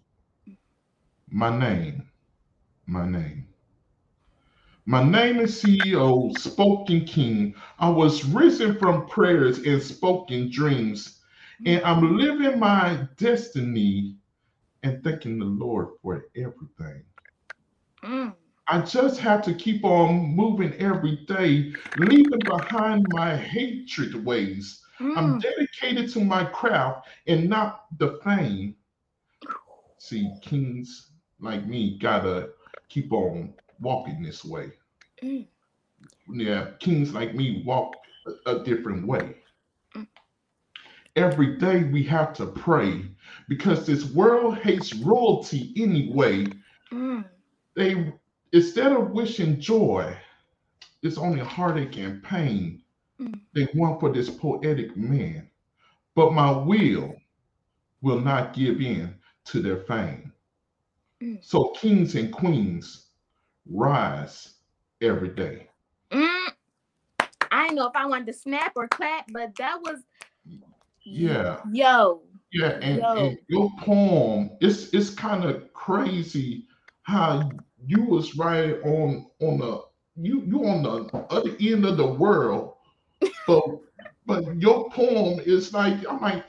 My name, my name. My name is CEO, spoken king. I was risen from prayers and spoken dreams, and I'm living my destiny and thanking the Lord for everything. Mm. I just have to keep on moving every day, leaving behind my hatred ways. I'm Mm. dedicated to my craft and not the fame. See, kings like me gotta keep on walking this way. Mm. Yeah, kings like me walk a, a different way. Mm. Every day we have to pray because this world hates royalty anyway. Mm. They instead of wishing joy, it's only heartache and pain Mm. they want for this poetic man. But my will will not give in to their fame. Mm. So kings and queens rise every day. Mm. I didn't know if I wanted to snap or clap, but that was Yeah. Yo. Yeah, and, Yo. and your poem, it's it's kind of crazy how you was right on on the you you on the other end of the world, but but your poem is like I'm like,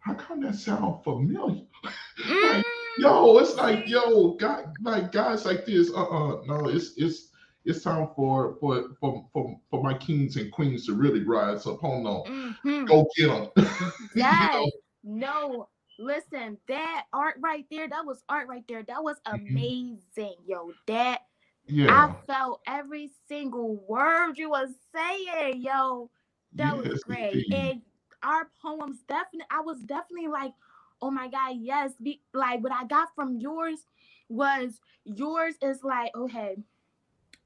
how come that sound familiar? <laughs> Mm. Yo, it's like yo, guy, like guys like this. Uh, uh no, it's it's it's time for for for for, for my kings and queens to really rise up. Hold on, Mhm. go get them. <laughs> Yes. No. Listen, that art right there, that was art right there. That was Mhm. amazing, yo. That yeah. I felt every single word you was saying, yo. That was great. indeed. And our poems definitely I was definitely like, oh my god, yes. Be like what I got from yours was yours is like, okay,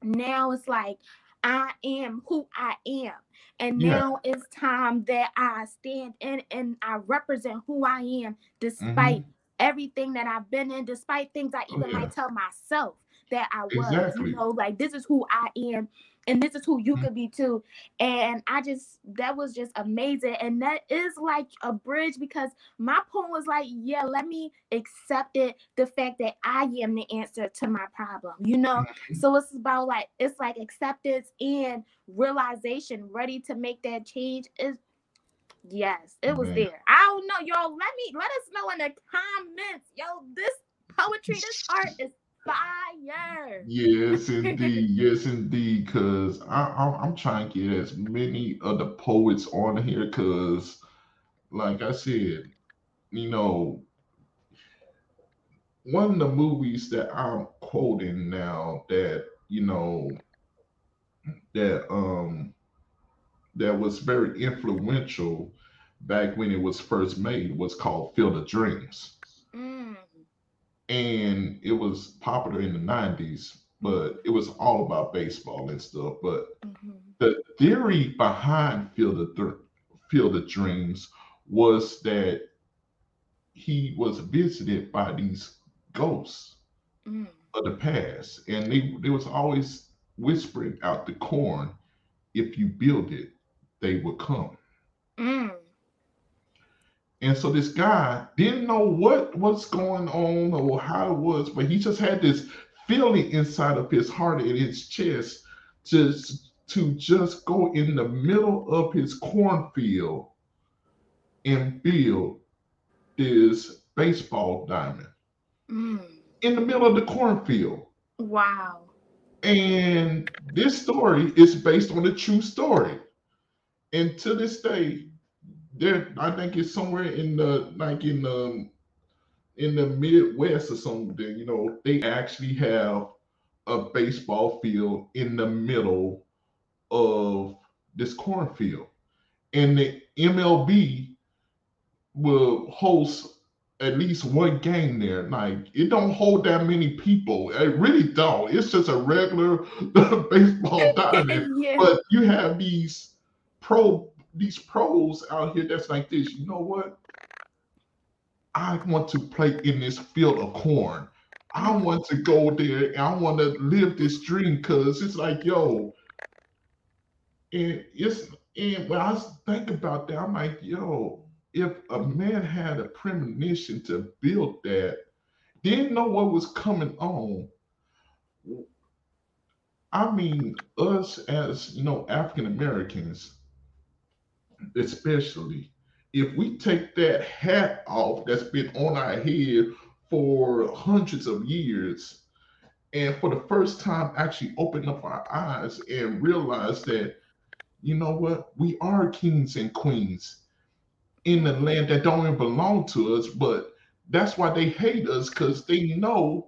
now it's like I am who I am. And Yeah. now it's time that I stand in and I represent who I am mm-hmm. despite everything that I've been in, despite things I Oh, even yeah. might tell myself that I was. Exactly. You know, like this is who I am and this is who you Mhm. could be too. And I just that was just amazing. And that is like a bridge because my poem was like, yeah, let me accept it, the fact that I am the answer to my problem, you know? Mhm. So it's about like it's like acceptance and realization, ready to make that change. Is yes, it was there. I don't know, y'all. Let me let us know in the comments. Yo, this poetry, this art is fire. Yes, indeed. <laughs> yes, indeed. Because I'm I'm trying to get as many of the poets on here. Because, like I said, you know, one of the movies that I'm quoting now that you know that um that was very influential back when it was first made was called Field of Dreams. And it was popular in the 90s, but it was all about baseball and stuff. But mm-hmm. the theory behind Field of, Th- Field of Dreams was that he was visited by these ghosts mm. of the past, and they, they was always whispering out the corn, if you build it, they will come. Mm. And so this guy didn't know what was going on or how it was, but he just had this feeling inside of his heart and his chest just to just go in the middle of his cornfield and build this baseball diamond mm. in the middle of the cornfield. Wow. And this story is based on a true story. And to this day, there I think it's somewhere in the like in the in the Midwest or something. You know, they actually have a baseball field in the middle of this cornfield, and the MLB will host at least one game there. Like it don't hold that many people. It really don't. It's just a regular <laughs> baseball <laughs> diamond. yeah. But you have these pro these pros out here that's like this. You know what? I want to play in this field of corn. I want to go there I want to live this dream because it's like, yo, and it's and when I think about that, I'm like, yo, if a man had a premonition to build that, didn't know what was coming on. I mean, us as you know, African Americans, especially, if we take that hat off that's been on our head for hundreds of years, and for the first time actually open up our eyes and realize that, you know what, we are kings and queens in the land that don't even belong to us, but that's why they hate us because they know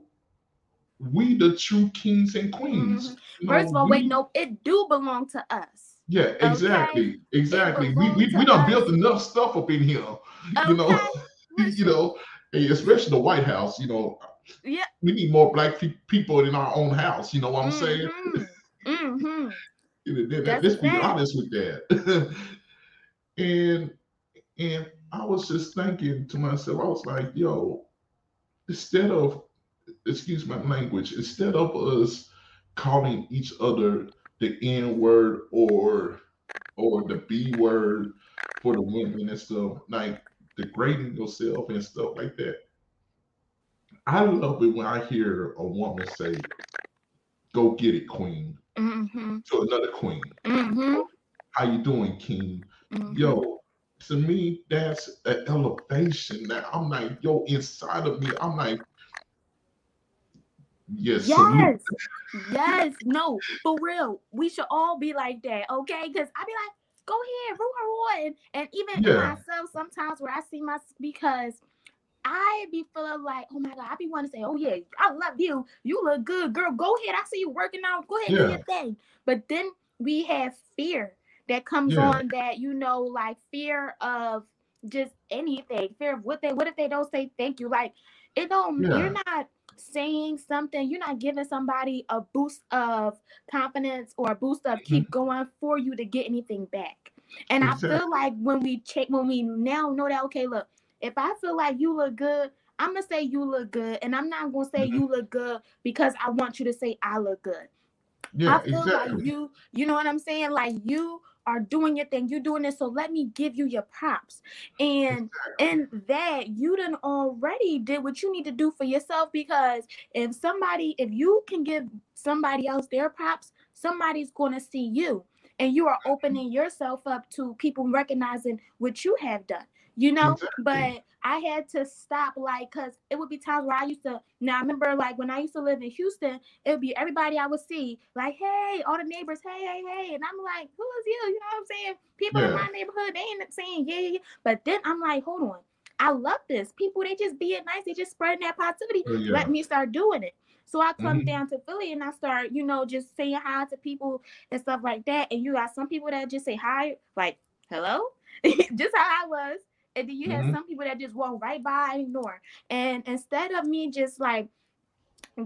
we the true kings and queens. Mm-hmm. First of all, we, wait, no, it do belong to us. Yeah, exactly, okay? exactly. We we, we done us. built enough stuff up in here, okay. you know, <laughs> you know, especially the White House. You know, yeah, we need more black pe- people in our own house. You know what I'm mm-hmm. saying? mm-hmm. <laughs> Let's be honest with that. <laughs> and and I was just thinking to myself, I was like, yo, instead of, excuse my language, instead of us calling each other the N word or or the B word for the women and stuff, like degrading yourself and stuff like that. I love it when I hear a woman say, "Go get it, queen," mm-hmm. to another queen. Mm-hmm. How you doing, king? Mm-hmm. Yo, to me, that's an elevation that I'm like, yo, inside of me, I'm like, yes, yes, yes, no, for real. We should all be like that, okay? Because I be like, go ahead, roar, roar, and, and even yeah. myself sometimes where I see my because I be feeling like, oh my god, I be wanting to say, oh yeah, I love you, you look good, girl. Go ahead, I see you working out. Go ahead, yeah. do your thing. But then we have fear that comes yeah. on that you know like fear of just anything fear of what they what if they don't say thank you like it don't yeah. you're not saying something you're not giving somebody a boost of confidence or a boost of keep mm-hmm. going for you to get anything back and i feel like when we check when we now know that okay look if i feel like you look good i'm gonna say you look good and i'm not gonna say mm-hmm. you look good because i want you to say i look good yeah, I feel exactly. like you, you know what I'm saying? Like you are doing your thing. You're doing this. So let me give you your props. And in that, you done already did what you need to do for yourself because if somebody, if you can give somebody else their props, somebody's going to see you. And you are opening yourself up to people recognizing what you have done you know exactly. but i had to stop like because it would be times where i used to now i remember like when i used to live in houston it would be everybody i would see like hey all the neighbors hey hey hey and i'm like who is you you know what i'm saying people yeah. in my neighborhood they ain't saying yeah, yeah but then i'm like hold on i love this people they just being nice they just spreading that positivity oh, yeah. let me start doing it so I come mm-hmm. down to Philly and I start, you know, just saying hi to people and stuff like that. And you got some people that just say hi, like, hello, <laughs> just how I was And then you mm-hmm. have some people that just walk right by and ignore. And instead of me just like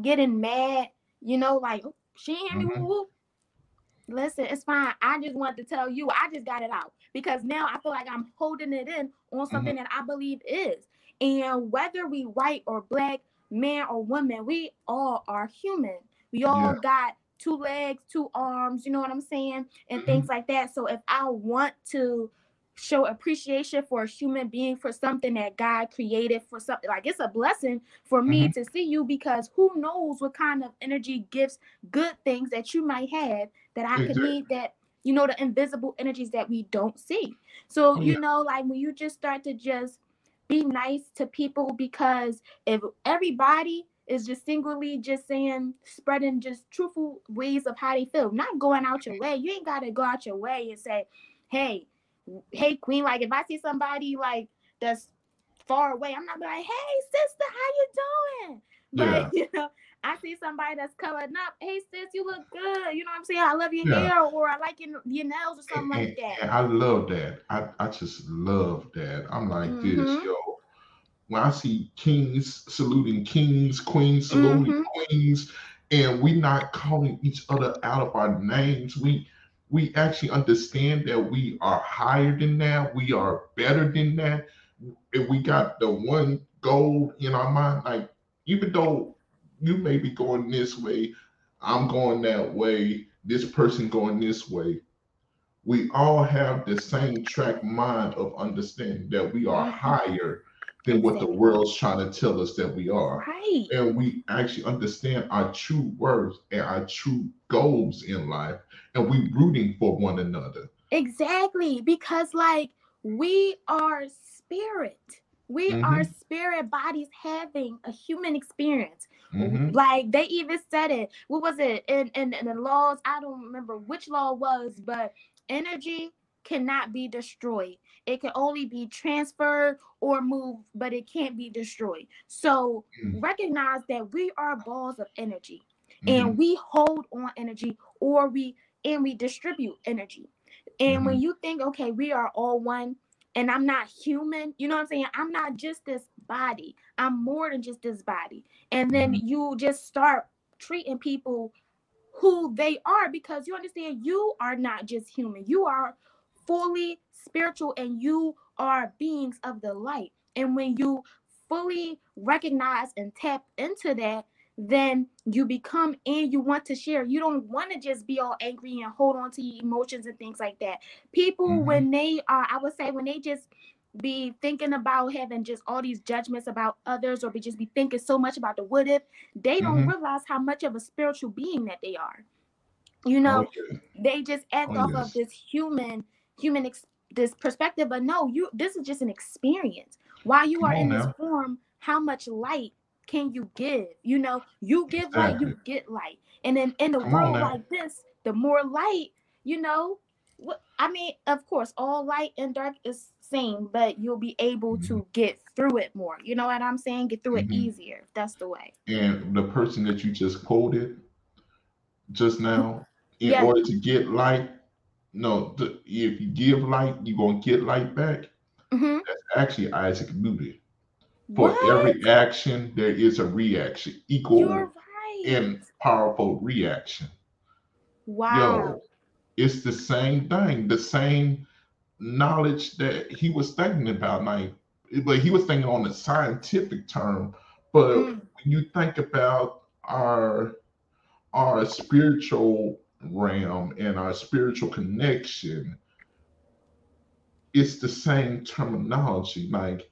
getting mad, you know, like oh, she ain't mm-hmm. me Listen, it's fine. I just want to tell you, I just got it out because now I feel like I'm holding it in on something mm-hmm. that I believe is. And whether we white or black, man or woman, we all are human. We all yeah. got two legs, two arms, you know what I'm saying? And mm-hmm. things like that. So if I want to show appreciation for a human being for something that God created for something like it's a blessing for me mm-hmm. to see you because who knows what kind of energy gifts good things that you might have that I could need that you know the invisible energies that we don't see. So yeah. you know like when you just start to just be nice to people because if everybody is just singly just saying spreading just truthful ways of how they feel not going out your way you ain't got to go out your way and say hey hey queen like if i see somebody like that's far away i'm not like hey sister how you doing but yeah. <laughs> you know I see somebody that's colored up. Hey sis, you look good. You know what I'm saying? I love your yeah. hair, or I like your, your nails, or something and, like that. I love that. I, I just love that. I'm like mm-hmm. this, yo when I see kings saluting kings, queens saluting mm-hmm. queens, and we not calling each other out of our names, we we actually understand that we are higher than that, we are better than that. If we got the one goal in our mind, like even though you may be going this way, I'm going that way, this person going this way, we all have the same track mind of understanding that we are mm-hmm. higher than what the world's trying to tell us that we are. Right. And we actually understand our true worth and our true goals in life, and we rooting for one another. Exactly, because like we are spirit. We mm-hmm. are spirit bodies having a human experience. Mm-hmm. Like they even said it. What was it in, in in the laws? I don't remember which law was, but energy cannot be destroyed. It can only be transferred or moved, but it can't be destroyed. So mm-hmm. recognize that we are balls of energy mm-hmm. and we hold on energy or we and we distribute energy. And mm-hmm. when you think, okay, we are all one and I'm not human, you know what I'm saying? I'm not just this body. I'm more than just this body. And then mm-hmm. you just start treating people who they are because you understand you are not just human. You are fully spiritual and you are beings of the light. And when you fully recognize and tap into that, then you become and you want to share. You don't want to just be all angry and hold on to your emotions and things like that. People, mm-hmm. when they are, I would say, when they just be thinking about having just all these judgments about others or be just be thinking so much about the what if, they don't mm-hmm. realize how much of a spiritual being that they are. You know, oh, they just act oh, off yes. of this human human ex- this perspective but no you this is just an experience while you Come are in now. this form how much light can you give you know you give exactly. light you get light and then in a world like this the more light you know what i mean of course all light and dark is same but you'll be able mm-hmm. to get through it more you know what i'm saying get through mm-hmm. it easier that's the way and the person that you just quoted just now in <laughs> yeah. order to get light no, the, if you give light, you're gonna get light back. Mm-hmm. That's actually Isaac Newton. For what? every action, there is a reaction, equal right. and powerful reaction. Wow. Yo, it's the same thing, the same knowledge that he was thinking about. Like, but he was thinking on a scientific term. But mm. when you think about our our spiritual realm and our spiritual connection, it's the same terminology. Like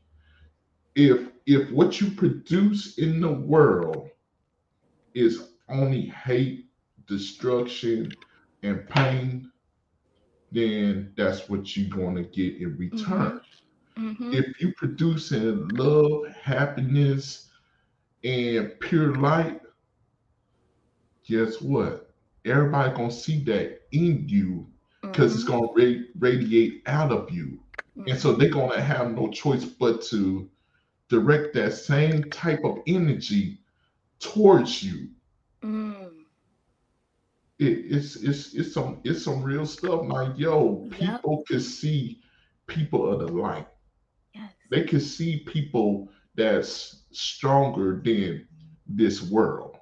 if if what you produce in the world is only hate, destruction, and pain, then that's what you're going to get in return. Mm-hmm. Mm-hmm. If you produce in love, happiness, and pure light, guess what? Everybody gonna see that in you because mm-hmm. it's gonna ra- radiate out of you, mm-hmm. and so they're gonna have no choice but to direct that same type of energy towards you. Mm. It, it's it's it's some it's some real stuff. Like yo, people yep. can see people of the light. Yes. they can see people that's stronger than this world.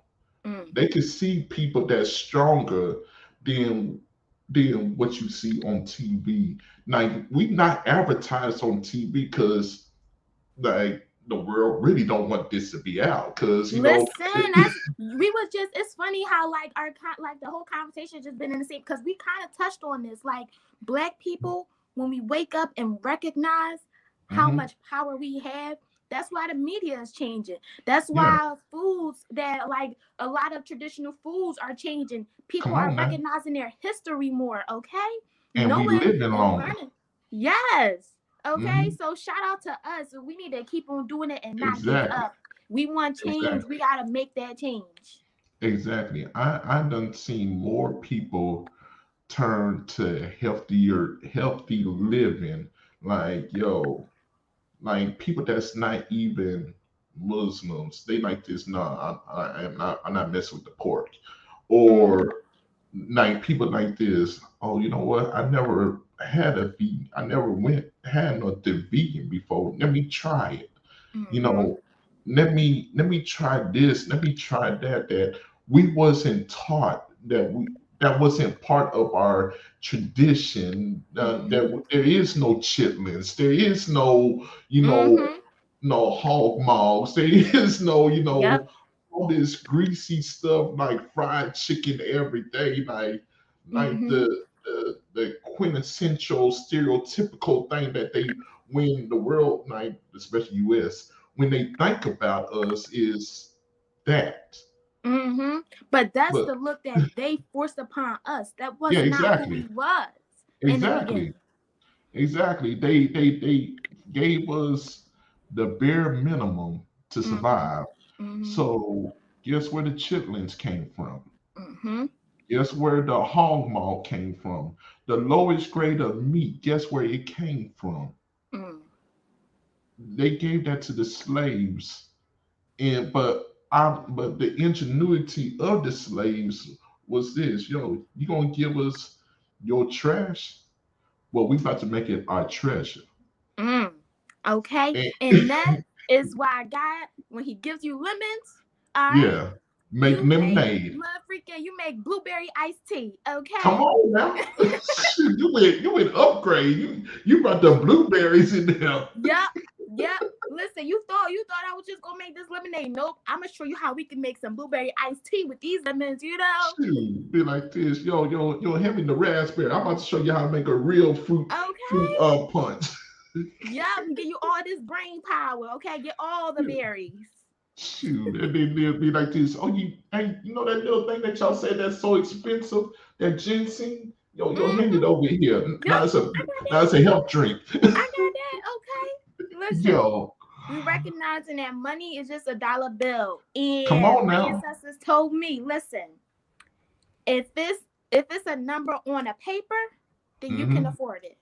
They can see people that's stronger than than what you see on TV. Like we not advertised on TV because like the world really don't want this to be out because you Listen, know that's, we was just it's funny how like our like the whole conversation just been in the same because we kind of touched on this like black people when we wake up and recognize how Mhm. much power we have that's why the media is changing that's Yeah. why foods that like a lot of traditional foods are changing people Come are on now. recognizing their history more okay and we Knowing living longer. yes okay Mhm. so shout out to us we need to keep on doing it and not give up we want change Exactly. we got to make that change Exactly. I I done seen more people turn to healthier healthy living. Like yo, like people that's not even Muslims. They like this. No, I, I am not. I'm not messing with the pork. Or like people like this. Oh, you know what? I never had a vegan. I never went had nothing vegan before. Let me try it you Mhm. know let me let me try this let me try that that we wasn't taught that we that wasn't part of our tradition uh, Mhm. that there is no chitlins there is no you know Mhm. no hog maws <laughs> there is no you know Yep. all this greasy stuff like fried chicken every day like like Mhm. the, the the quintessential stereotypical thing that they when the world like especially us when they think about us is that hmm But that's But- the look that <laughs> they forced upon us. That was Yeah, not who exactly. we was. in the exactly exactly they they they gave us the bare minimum to Mhm. survive Mhm. so guess where the chitlins came from Mm-hmm. Guess where the hog maw came from? The lowest grade of meat, guess where it came from? Mm. They gave that to the slaves. And but I but the ingenuity of the slaves was this, yo, you gonna give us your trash? Well, we about to make it our treasure. Mm. Okay. And- And <coughs> that is why God, when He gives you lemons, right, Yeah. Make you lemonade. mother freaking, you make blueberry iced tea. Okay. Come on now. <laughs> You went you went upgrade. You you brought the blueberries in there. Yep. Yep. Listen, you thought you thought I was just gonna make this lemonade. Nope. I'm gonna show you how we can make some blueberry iced tea with these lemons, you know? Shoot, be like this, yo, yo, yo, hand me the raspberry. I'm about to show you how to make a real fruit, fruit uh punch. Yep, and give you all this brain power. Okay, get all the berries. Shoot, and then they'll be like this. Oh, you, hey, you know that little thing that y'all said that's so expensive, that ginseng. Yo, yo, hand it over here. Now it's a, now it's a health drink. Listen, yo, we recognizing that money is just a dollar bill. And Come on my now. ancestors told me, listen, if this if it's a number on a paper, then you can Mhm. afford it.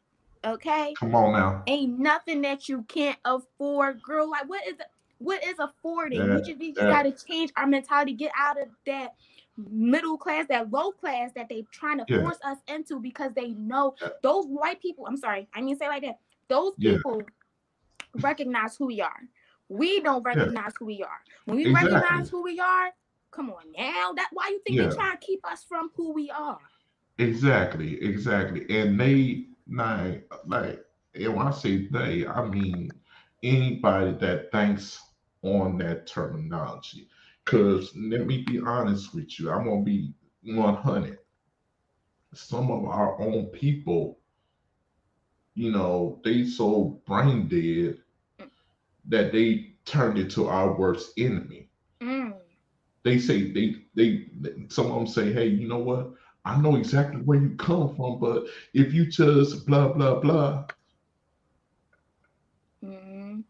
Okay. come on now. Ain't nothing that you can't afford, girl. Like what is what is affording? we just, we just gotta change our mentality, get out of that middle class, that low class that they trying to Yeah. force us into because they know Yeah. those white people. I'm sorry, I mean say like that. Those Yeah. people recognize who we are. We don't recognize who we are. When we Exactly. recognize who we are, come on now. That why you think Yeah. they trying to keep us from who we are? Exactly, exactly. And they like like and when I say they, I mean anybody that thinks on that terminology. Cause let me be honest with you, I'm gonna be 100. Some of our own people, you know, they so brain dead that they turned into our worst enemy Mm. they say they they some of them say hey you know what i know exactly where you come from but if you just blah blah blah, Mm.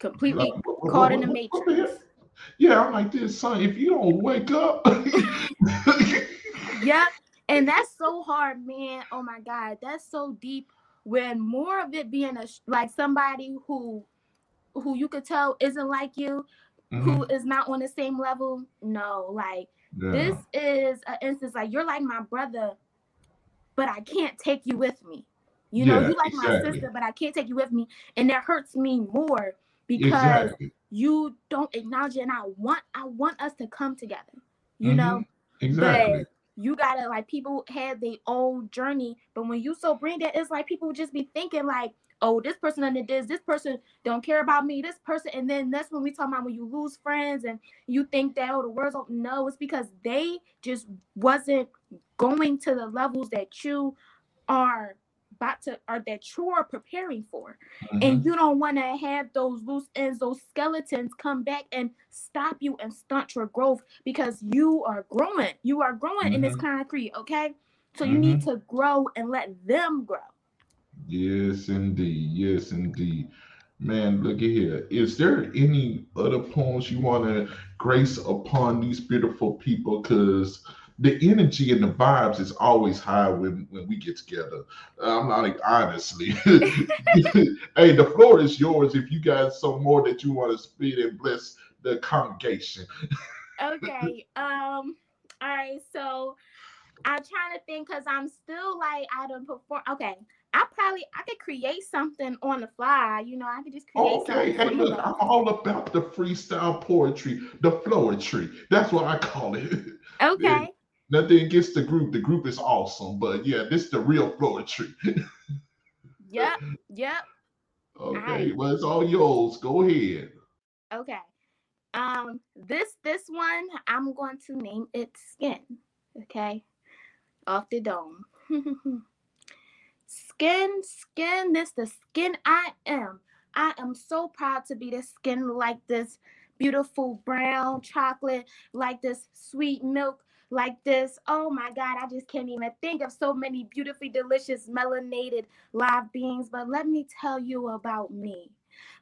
Completely blah, caught in the what- what the matrix. yeah i'm like this son if you don't wake up <laughs> Yep. And that's so hard, man. Oh my God. That's so deep. When more of it being a like somebody who who you could tell isn't like you, who Mhm. is not on the same level. No, like Yeah. this is an instance like you're like my brother, but I can't take you with me. You know, yeah, you like exactly. my sister, but I can't take you with me, and that hurts me more because exactly. you don't acknowledge it. And I want, I want us to come together. You mm-hmm. know, exactly. But you gotta like people had their own journey, but when you so bring that, it's like people just be thinking like, oh, this person under this, this person don't care about me, this person, and then that's when we talk about when you lose friends and you think that oh the world's don't know, it's because they just wasn't going to the levels that you are about to or that you're preparing for. Mm-hmm. And you don't want to have those loose ends, those skeletons come back and stop you and stunt your growth because you are growing. You are growing mm-hmm. in this mm-hmm. concrete, okay? So you mm-hmm. need to grow and let them grow. Yes, indeed. Yes, indeed. Man, look at here. Is there any other poems you want to grace upon these beautiful people? Because the energy and the vibes is always high when when we get together. I'm not like honestly. <laughs> hey, the floor is yours if you guys some more that you want to speed and bless the congregation. okay. Um. All right. So I'm trying to think because I'm still like I don't perform. Okay. I probably I could create something on the fly. You know, I could just create okay. Hey, look, I'm all about the freestyle poetry, the floetry. That's what I call it. <laughs> Okay. Nothing against the group. The group is awesome, but yeah, this is the real poetry. yep. Yep. Okay. Right. Well, it's all yours. Go ahead. Okay. Um, this this one I'm going to name it skin. Okay. Off the dome. <laughs> skin, skin, this the skin I am. I am so proud to be the skin like this beautiful brown chocolate, like this sweet milk like this. Oh my God, I just can't even think of so many beautifully delicious melanated live beings. But let me tell you about me.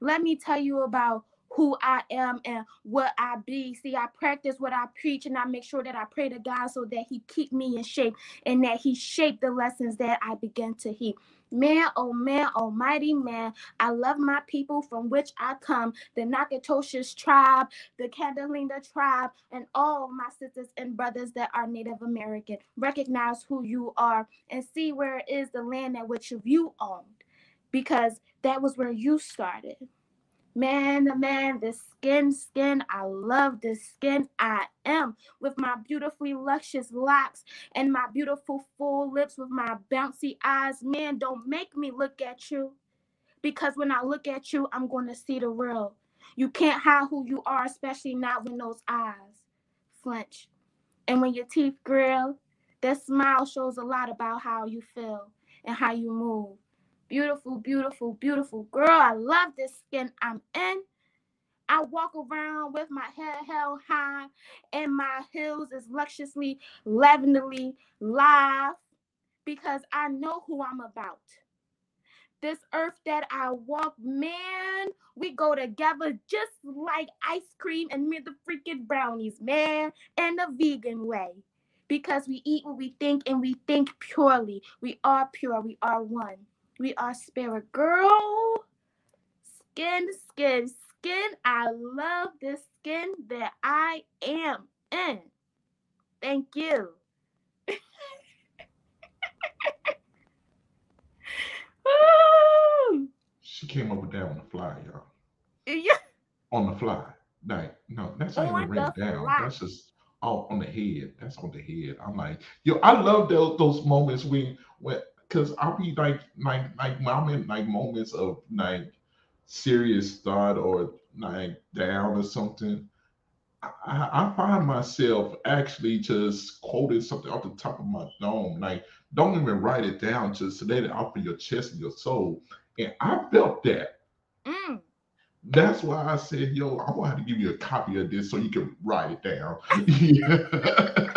Let me tell you about who I am and what I be. See, I practice what I preach and I make sure that I pray to God so that He keep me in shape and that He shape the lessons that I begin to hear. Man, oh man, almighty man, I love my people from which I come, the Natchitoches tribe, the Catalina tribe, and all my sisters and brothers that are Native American. Recognize who you are and see where it is the land at which you owned, because that was where you started. Man, man, the skin, skin, I love the skin I am with my beautifully luscious locks and my beautiful full lips with my bouncy eyes. Man, don't make me look at you because when I look at you, I'm going to see the real. You can't hide who you are, especially not when those eyes flinch. And when your teeth grill, that smile shows a lot about how you feel and how you move. Beautiful, beautiful, beautiful girl. I love this skin I'm in. I walk around with my head held high and my heels is lusciously, lavenderly live because I know who I'm about. This earth that I walk, man, we go together just like ice cream and me the freaking brownies, man, in the vegan way. Because we eat what we think and we think purely. We are pure, we are one. We are spirit girl. Skin, skin, skin. I love this skin that I am in. Thank you. <laughs> she came up with that on the fly, y'all. Yeah. On the fly. Like, no, that's not even written down. Fly. That's just all on the head. That's on the head. I'm like, yo, I love those those moments when when because I'll be like like like when I'm in like moments of like serious thought or like down or something. I, I find myself actually just quoting something off the top of my dome. Like, don't even write it down, just let it off of your chest and your soul. And I felt that. Mm. That's why I said, yo, I want to give you a copy of this so you can write it down. <laughs> <laughs>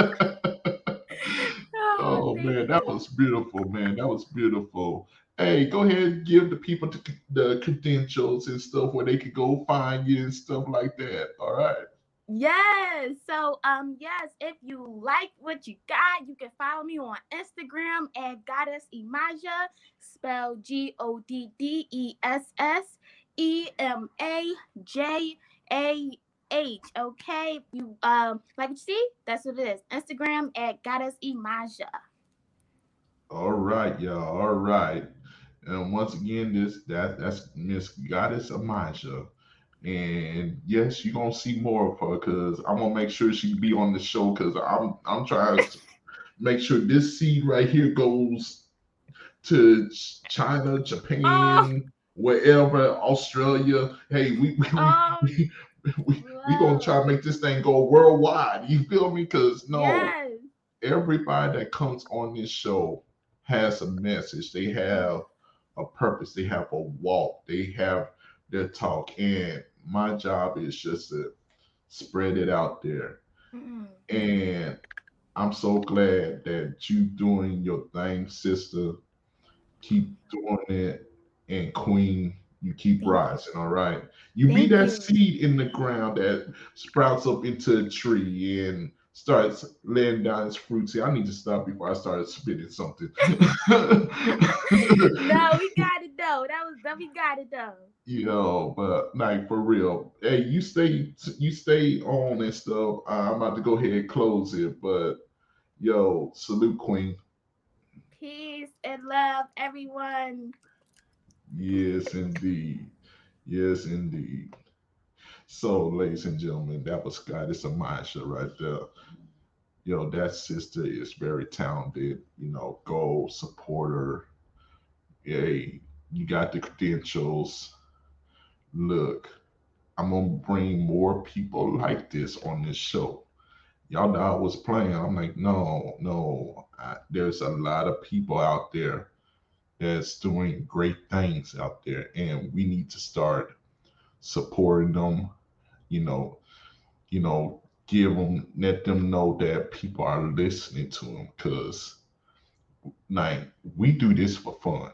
Man, that was beautiful, man. That was beautiful. Hey, go ahead and give the people the, credentials and stuff where they could go find you and stuff like that. All right. Yes. So, um, yes, if you like what you got, you can follow me on Instagram at Goddess Emajah, spelled G O D D E S S E M A J A H. Okay. You um like you see, that's what it is. Instagram at Goddess Emajah. All right, y'all. All right. And once again, this that that's Miss Goddess Emajah. And yes, you're gonna see more of her because I'm gonna make sure she be on the show because I'm I'm trying to make sure this seed right here goes to China, Japan, oh. wherever, Australia. Hey, we we, um, we, we, we, gonna try to make this thing go worldwide. You feel me? Because no, yes. everybody that comes on this show has a message. They have a purpose. They have a walk. They have their talk. And my job is just to spread it out there. Mm-hmm. And I'm so glad that you doing your thing, sister. Keep doing it. And Queen, you keep rising, all right? You Thank be that you. seed in the ground that sprouts up into a tree and starts laying down its fruits. See, I need to stop before I started spitting something. <laughs> no, we got it though. That was that we got it though. You know, but like for real. Hey, you stay you stay on and stuff. Uh, I'm about to go ahead and close it, but yo, salute Queen. Peace and love, everyone. Yes, indeed. Yes, indeed. So, ladies and gentlemen, that was Goddess Emajah right there. You know, that sister is very talented. You know, go support her. Hey, you got the credentials. Look, I'm gonna bring more people like this on this show. Y'all know I was playing. I'm like, no, no. I, there's a lot of people out there that's doing great things out there, and we need to start supporting them you know, you know, give them, let them know that people are listening to them because like we do this for fun.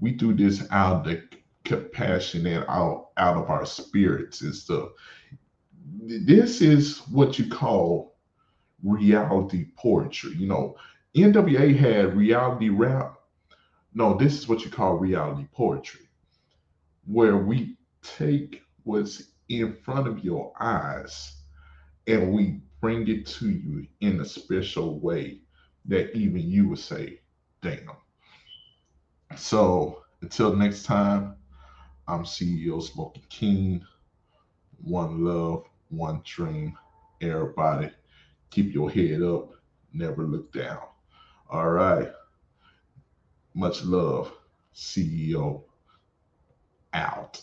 We do this out of the compassion and out, out of our spirits and stuff. This is what you call reality poetry. You know, NWA had reality rap. No, this is what you call reality poetry, where we take what's in front of your eyes and we bring it to you in a special way that even you would say, damn. So until next time, I'm CEO Spoken King. One love, one dream. Everybody, keep your head up, never look down. All right. Much love. CEO out.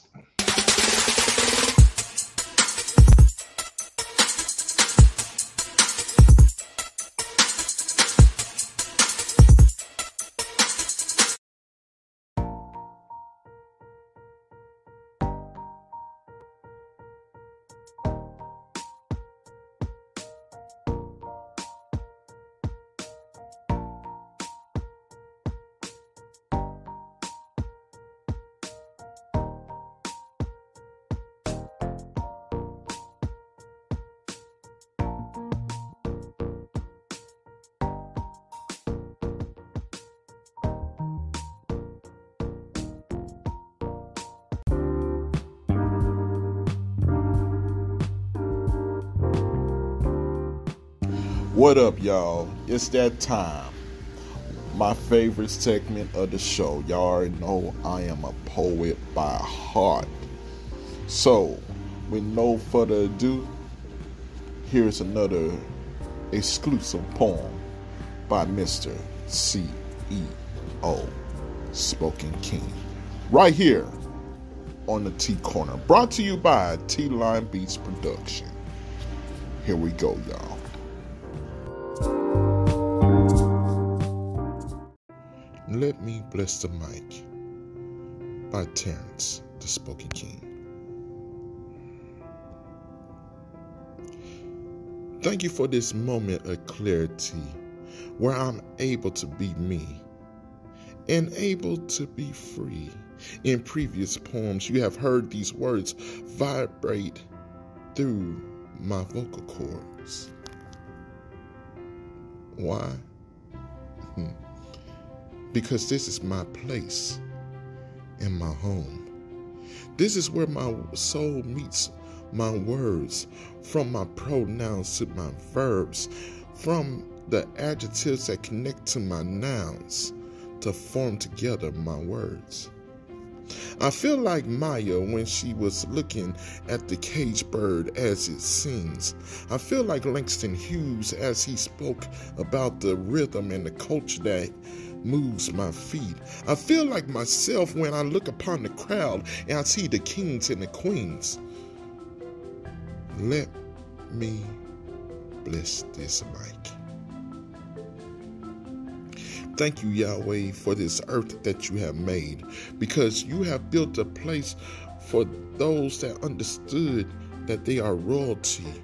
What up, y'all? It's that time. My favorite segment of the show. Y'all already know I am a poet by heart. So, with no further ado, here's another exclusive poem by Mr. CEO Spoken King. Right here on the T Corner. Brought to you by T Line Beats Production. Here we go, y'all. Let Me Bless the Mic by Terrence, the Spoken King. Thank you for this moment of clarity where I'm able to be me and able to be free. In previous poems, you have heard these words vibrate through my vocal cords. Why? Hmm. Because this is my place and my home. This is where my soul meets my words, from my pronouns to my verbs, from the adjectives that connect to my nouns, to form together my words. I feel like Maya when she was looking at the cage bird as it sings. I feel like Langston Hughes as he spoke about the rhythm and the culture that moves my feet. I feel like myself when I look upon the crowd and I see the kings and the queens. Let me bless this mic. Thank you, Yahweh, for this earth that you have made, because you have built a place for those that understood that they are royalty.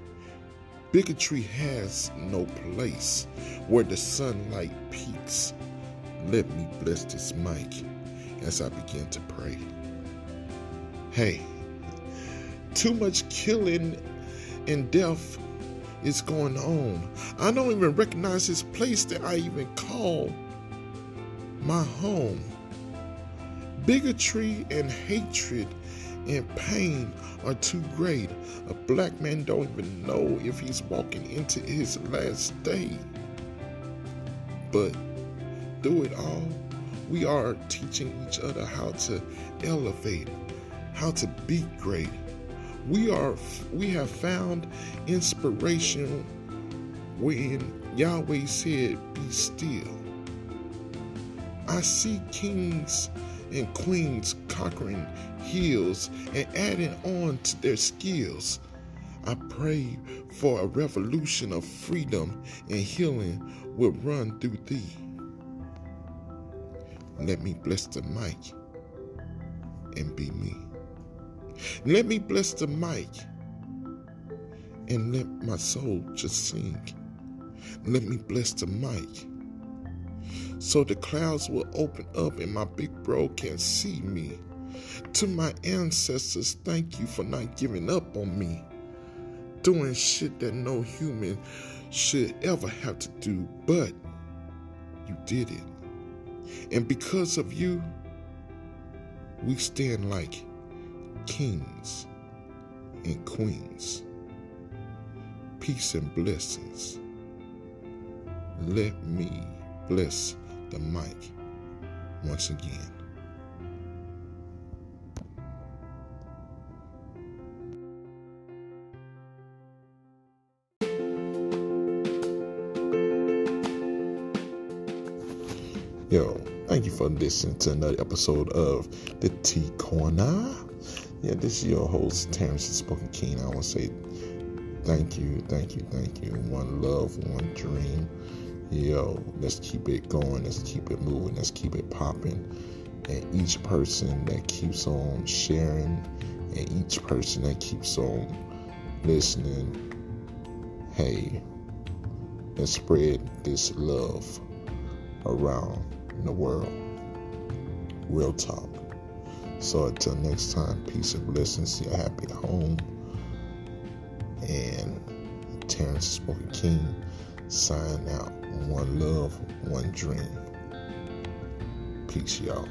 Bigotry has no place where the sunlight peaks. Let me bless this mic as I begin to pray. Hey, too much killing and death is going on. I don't even recognize this place that I even call my home. Bigotry and hatred and pain are too great. A black man don't even know if he's walking into his last day. But through it all, we are teaching each other how to elevate, how to be great. We are we have found inspiration when Yahweh said, "Be still." I see kings and queens conquering hills and adding on to their skills. I pray for a revolution of freedom and healing will run through thee. Let me bless the mic and be me. Let me bless the mic and let my soul just sing. Let me bless the mic so the clouds will open up and my big bro can see me. To my ancestors, thank you for not giving up on me. Doing shit that no human should ever have to do, but you did it. And because of you, we stand like kings and queens. Peace and blessings. Let me bless the mic once again. Yo, thank you for listening to another episode of the T Corner. Yeah, this is your host, Terrence Spoken King. I want to say thank you, thank you, thank you. One love, one dream yo, let's keep it going, let's keep it moving, let's keep it popping. And each person that keeps on sharing, and each person that keeps on listening, hey, let's spread this love around the world. Real talk. So until next time, peace and blessings. See you happy home. And Terrence Spoken King sign out one love, one dream. Peace, y'all.